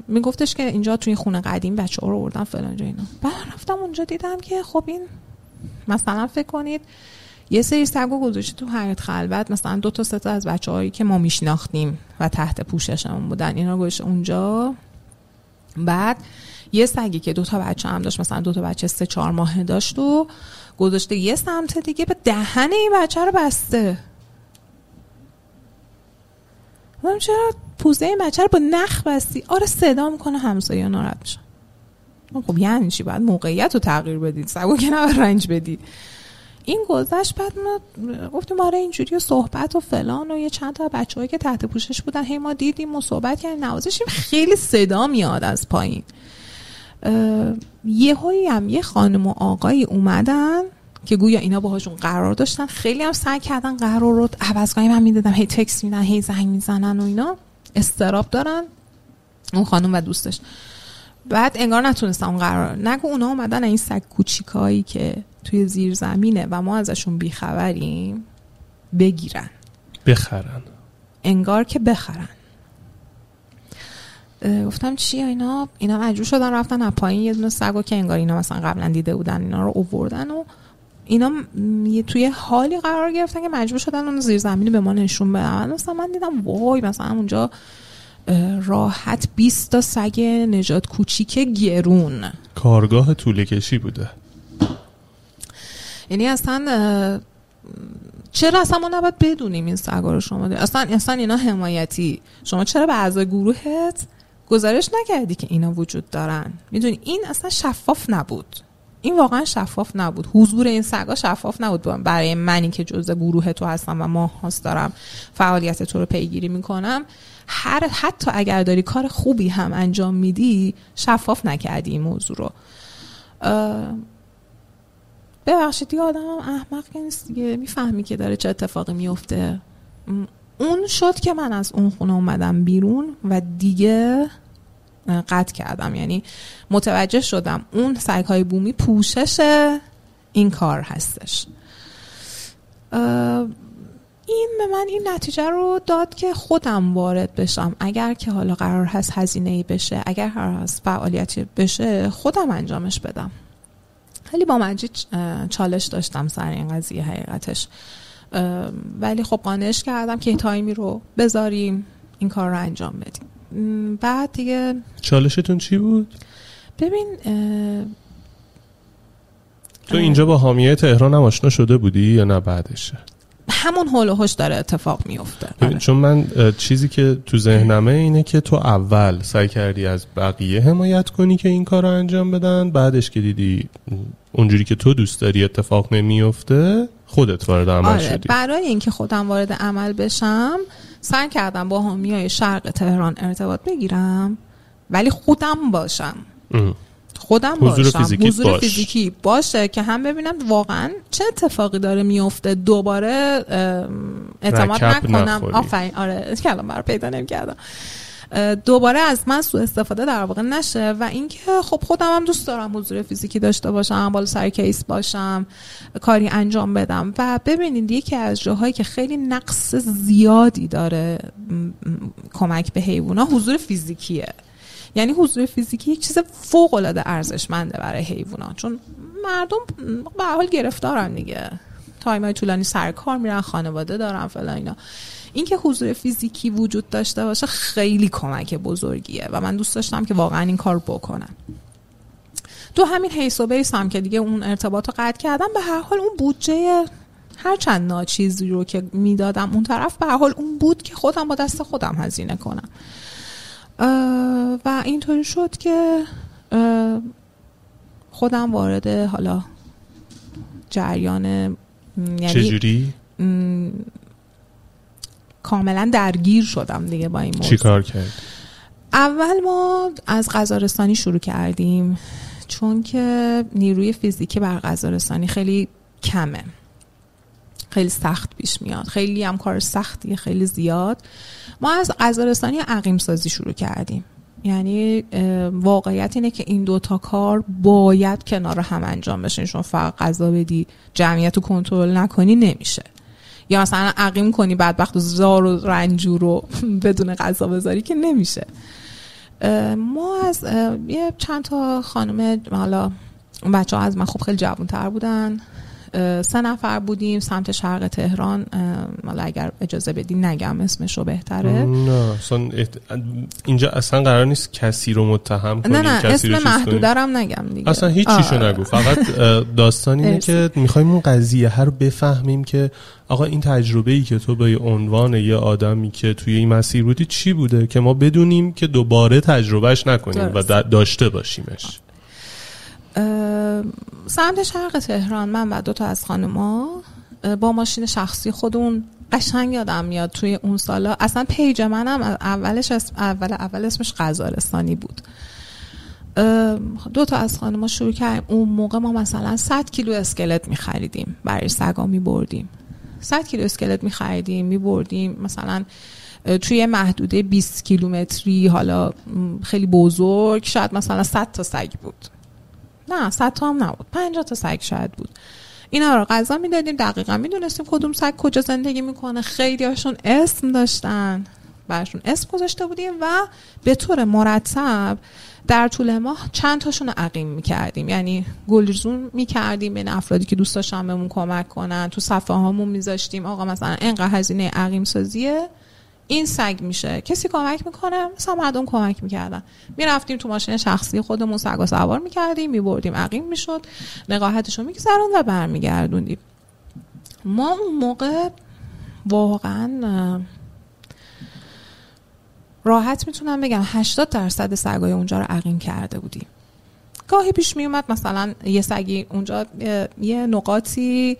میگفتش که اینجا توی خونه قدیم بچه ها رو بردن فلان جا اینا. بعد رفتم اونجا دیدم که خب این مثلا فکر کنید یه سری سگو گذاشته تو حیات خلوت. مثلا دو تا سه از بچه هایی که ما میشناختیم و تحت پوششمون بودن. اینا گذاشته اونجا. بعد یه سگی که دو تا بچه هم داشت مثلا دو تا بچه سه چهار ماه داشت و گذاشته یه سمت دیگه به دهن این بچه رو بسته. من چرا پوزه این بچه رو با نخ بستی؟ آره صدا می‌کنه همسایه ناراحت میشن. خب یعنی چی؟ باید موقعیت رو تغییر بدید سگو که نباید رنج بدید. این گذشت بعد ما گفتیم آره اینجوری صحبت و فلان و یه چند تا بچه که تحت پوشش بودن هی ما دیدیم و صحبت کردیم نوازشیم خیلی صدا میاد از پایین. یه هم یه خانم و آقایی اومدن که گویا اینا باهاشون قرار داشتن. خیلی هم سعی کردن قرار رو عوض کنیم. من می‌دادم هی تکس میدن هی زنگ می‌زنن و اینا. استراب دارن اون خانم و دوستش. بعد انگار نتونستم اون قرار نگو اونا اومدن این سگ کوچیکایی که توی زیر زمینه و ما ازشون بیخبریم بگیرن. بخرن. انگار که بخرن. گفتم چی اینا؟ اینا مجبور شدن رفتن از پایین یه دونه سگو که انگار اینا مثلا قبلا دیده بودن اینا رو اووردن و اینا توی حالی قرار گرفتن که مجبور شدن اون زیر زمینی به ما نشون بدن. مثلا من دیدم وای مثلا اونجا راحت 20 تا سگ نجات کوچیک گرون. کارگاه طول کشی بوده. یعنی اصلا چرا اصلا ما نباید بدونیم این سگا رو شما اصلا اصلا اینا حمایتی. شما چرا به اعضای گروهت گزارش نکردی که اینا وجود دارن. می‌دونی این اصلا شفاف نبود. این واقعا شفاف نبود. حضور این سگا شفاف نبود. برای منی که جزء گروه تو هستم و ما هاست دارم فعالیت تو رو پیگیری می‌کنم هر حتی اگر داری کار خوبی هم انجام میدی شفاف نکردی این موضوع رو. ببخشید دیگه آدم احمق نیست دیگه. می‌فهمی که داره چه اتفاقی میفته اون شد که من از اون خونه اومدم بیرون و دیگه قطع کردم. یعنی متوجه شدم اون سگ های بومی پوشش این کار هستش. این به من این نتیجه رو داد که خودم وارد بشم. اگر که حالا قرار هست هزینه ای بشه اگر قرار هست فعالیتی بشه خودم انجامش بدم. خیلی با مجید چالش داشتم سر این قضیه حقیقتش. ولی خب قانعش کردم که تایمی رو بذاریم این کار رو انجام بدیم. بعد دیگه چالشتون چی بود؟ ببین تو اینجا با حامیه تهران هم آشنا شده بودی یا نه بعدشه؟ همون حول و حوش داره اتفاق میفته چون من چیزی که تو ذهنمه اینه که تو اول سعی کردی از بقیه حمایت کنی که این کار رو انجام بدن بعدش که دیدی اونجوری که تو دوست داری اتفاق نمیفته خودت وارد عمل آره شدی. برای اینکه خودم وارد عمل بشم سعی کردم با حامیای شرق تهران ارتباط بگیرم ولی خودم باشم. خودم حضور باشم. فیزیکی حضور باش. فیزیکی باشه که هم ببینم واقعا چه اتفاقی داره میفته دوباره ام، اعتماد نکنم. آفرین. آره کلام برای پیدا نمی‌کردم. دوباره از من سوء استفاده در واقع نشه و اینکه خب خودم هم دوست دارم حضور فیزیکی داشته باشم بالا سر کیس باشم کاری انجام بدم. و ببینید یکی از جاهایی که خیلی نقص زیادی داره کمک به حیوونا حضور فیزیکیه. یعنی حضور فیزیکی یک چیز فوق العاده ارزشمنده برای حیوونا. چون مردم به حال گرفتارن دیگه. تایم های طولانی سر کار میرن خانواده دارن فلان اینا. اینکه حضور فیزیکی وجود داشته باشه خیلی کمک بزرگیه و من دوست داشتم که واقعا این کار بکنم تو همین حیث و بیس هم که دیگه اون ارتباط رو قطع کردم به هر حال اون بودجه هر چند ناچیزی رو که می‌دادم اون طرف به هر حال اون بود که خودم با دست خودم هزینه کنم و اینطوری شد که خودم وارد حالا جریان یعنی چجوری؟ کاملا درگیر شدم دیگه با این چی موضوع. کار کرد؟ اول ما از غذارستانی شروع کردیم چون که نیروی فیزیکی بر غذارستانی خیلی کمه. خیلی سخت پیش میاد. خیلی هم کار سختیه خیلی زیاد. ما از غذارستانی عقیم سازی شروع کردیم. یعنی واقعیت اینه که این دوتا کار باید کنار هم انجام بشه چون فقط غذا بدی جمعیت رو کنترل نکنی نمیشه. یا مثلا عقیم کنی بدبخت و زار و رنجور رو بدون غذا بذاری که نمیشه. ما از یه چند تا خانم حالا بچه ها از من خب خیلی جوان تر بودن. سه نفر بودیم سمت شرق تهران حالا اگر اجازه بدی نگم اسمش رو بهتره نه اینجا اصلا قرار نیست کسی رو متهم کنیم نه نه کسی اسم. محدودرم نگم دیگه اصلا هیچیشو آره. نگو فقط داستان اینه. که می‌خوایم اون قضیه هر رو بفهمیم که آقا این تجربه ای که تو به عنوان یه آدمی که توی این مسیر بودی چی بوده که ما بدونیم که دوباره تجربهش نکنیم و درست. دا- داشته باشیمش سمت شرق تهران من و دو تا از خانما اه، با ماشین شخصی خودمون قشنگ یادم میاد توی اون سالا. اصلا page منم اولش اسم اول اول اسمش غزارستانی بود. دو تا از خانما شروع کردیم. اون موقع ما مثلا 100 کیلو اسکلت میخریدیم برای سگا میبردیم. 100 کیلو اسکلت میخریدیم میبردیم. مثلا اه، توی محدوده 20 کیلومتری حالا خیلی بزرگ. شاید مثلا 100 تا سگ بود. نه 100 تا هم نبود. 50 تا سگ شاید بود. اینا رو غذا می‌دادیم دقیقا می‌دونستیم کدوم سگ کجا زندگی می‌کنه. خیلی هاشون اسم داشتن. برشون اسم گذاشته بودیم و به طور مرتب در طول ماه چند تاشون رو عقیم می‌کردیم. یعنی گلزون می‌کردیم بین افرادی که دوست داشتن بهمون کمک کنن. تو صفحه هامون میذاشتیم. آقا مثلا انقدر هزینه عقیم سازیه این سگ میشه. کسی کمک می‌کنه؟ مثلا مردم کمک می‌کردن. می‌رفتیم تو ماشین شخصی خودمون سگا سوار می‌کردیم میبردیم عقیم می‌شد. نقاهتش رو میگذرون و برمیگردوندیم. ما اون موقع واقعا راحت می‌تونم بگم 80 درصد سگای اونجا رو عقیم کرده بودیم. گاهی پیش می اومد مثلا یه سگی اونجا یه نقاطی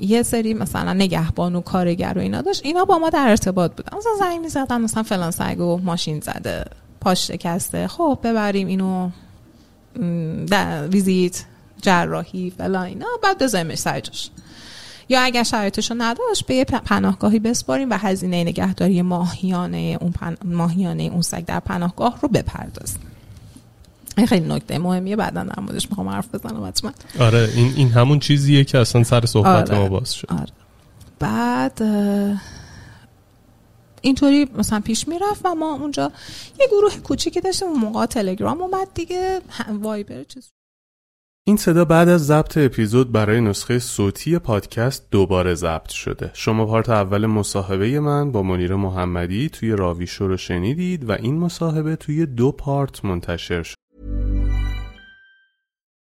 یه سری مثلا نگهبان و کارگر و اینا داشت. اینا با ما در ارتباط بودن. مثلا زنگ می‌زدن مثلا فلان سگ و ماشین زده پاش شکسته. خب ببریم اینو در ویزیت جراحی فلان اینا. بعد بذاریمش سر جاش. یا اگر شرایطشو نداشت به یه پناهگاهی بسپاریم و هزینه نگهداری ماهیانه اون پن... ماهیانه اون سگ در پناهگاه رو بپردازیم. این خیلی نکته مهمیه بعدا در موردش می‌خوام حرف بزنم حتما آره این این همون چیزیه که اصلا سر صحبت آره. ما باز شد آره. بعد اینطوری مثلا پیش می‌رفت و ما اونجا یه گروه کوچیکی داشتیم اون موقع تلگرام اومد دیگه وایبر چیز این صدا بعد از ضبط اپیزود برای نسخه صوتی پادکست دوباره ضبط شده. شما پارت اول مصاحبه من با منیر محمدی توی راویشو رو شنیدید و این مصاحبه توی دو پارت منتشر شد.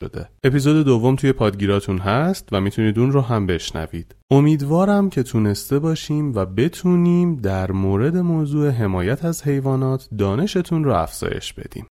شده. اپیزود دوم توی پادگیراتون هست و می‌تونید اون رو هم بشنوید. امیدوارم که تونسته باشیم و بتونیم در مورد موضوع حمایت از حیوانات دانشتون رو افزایش بدیم.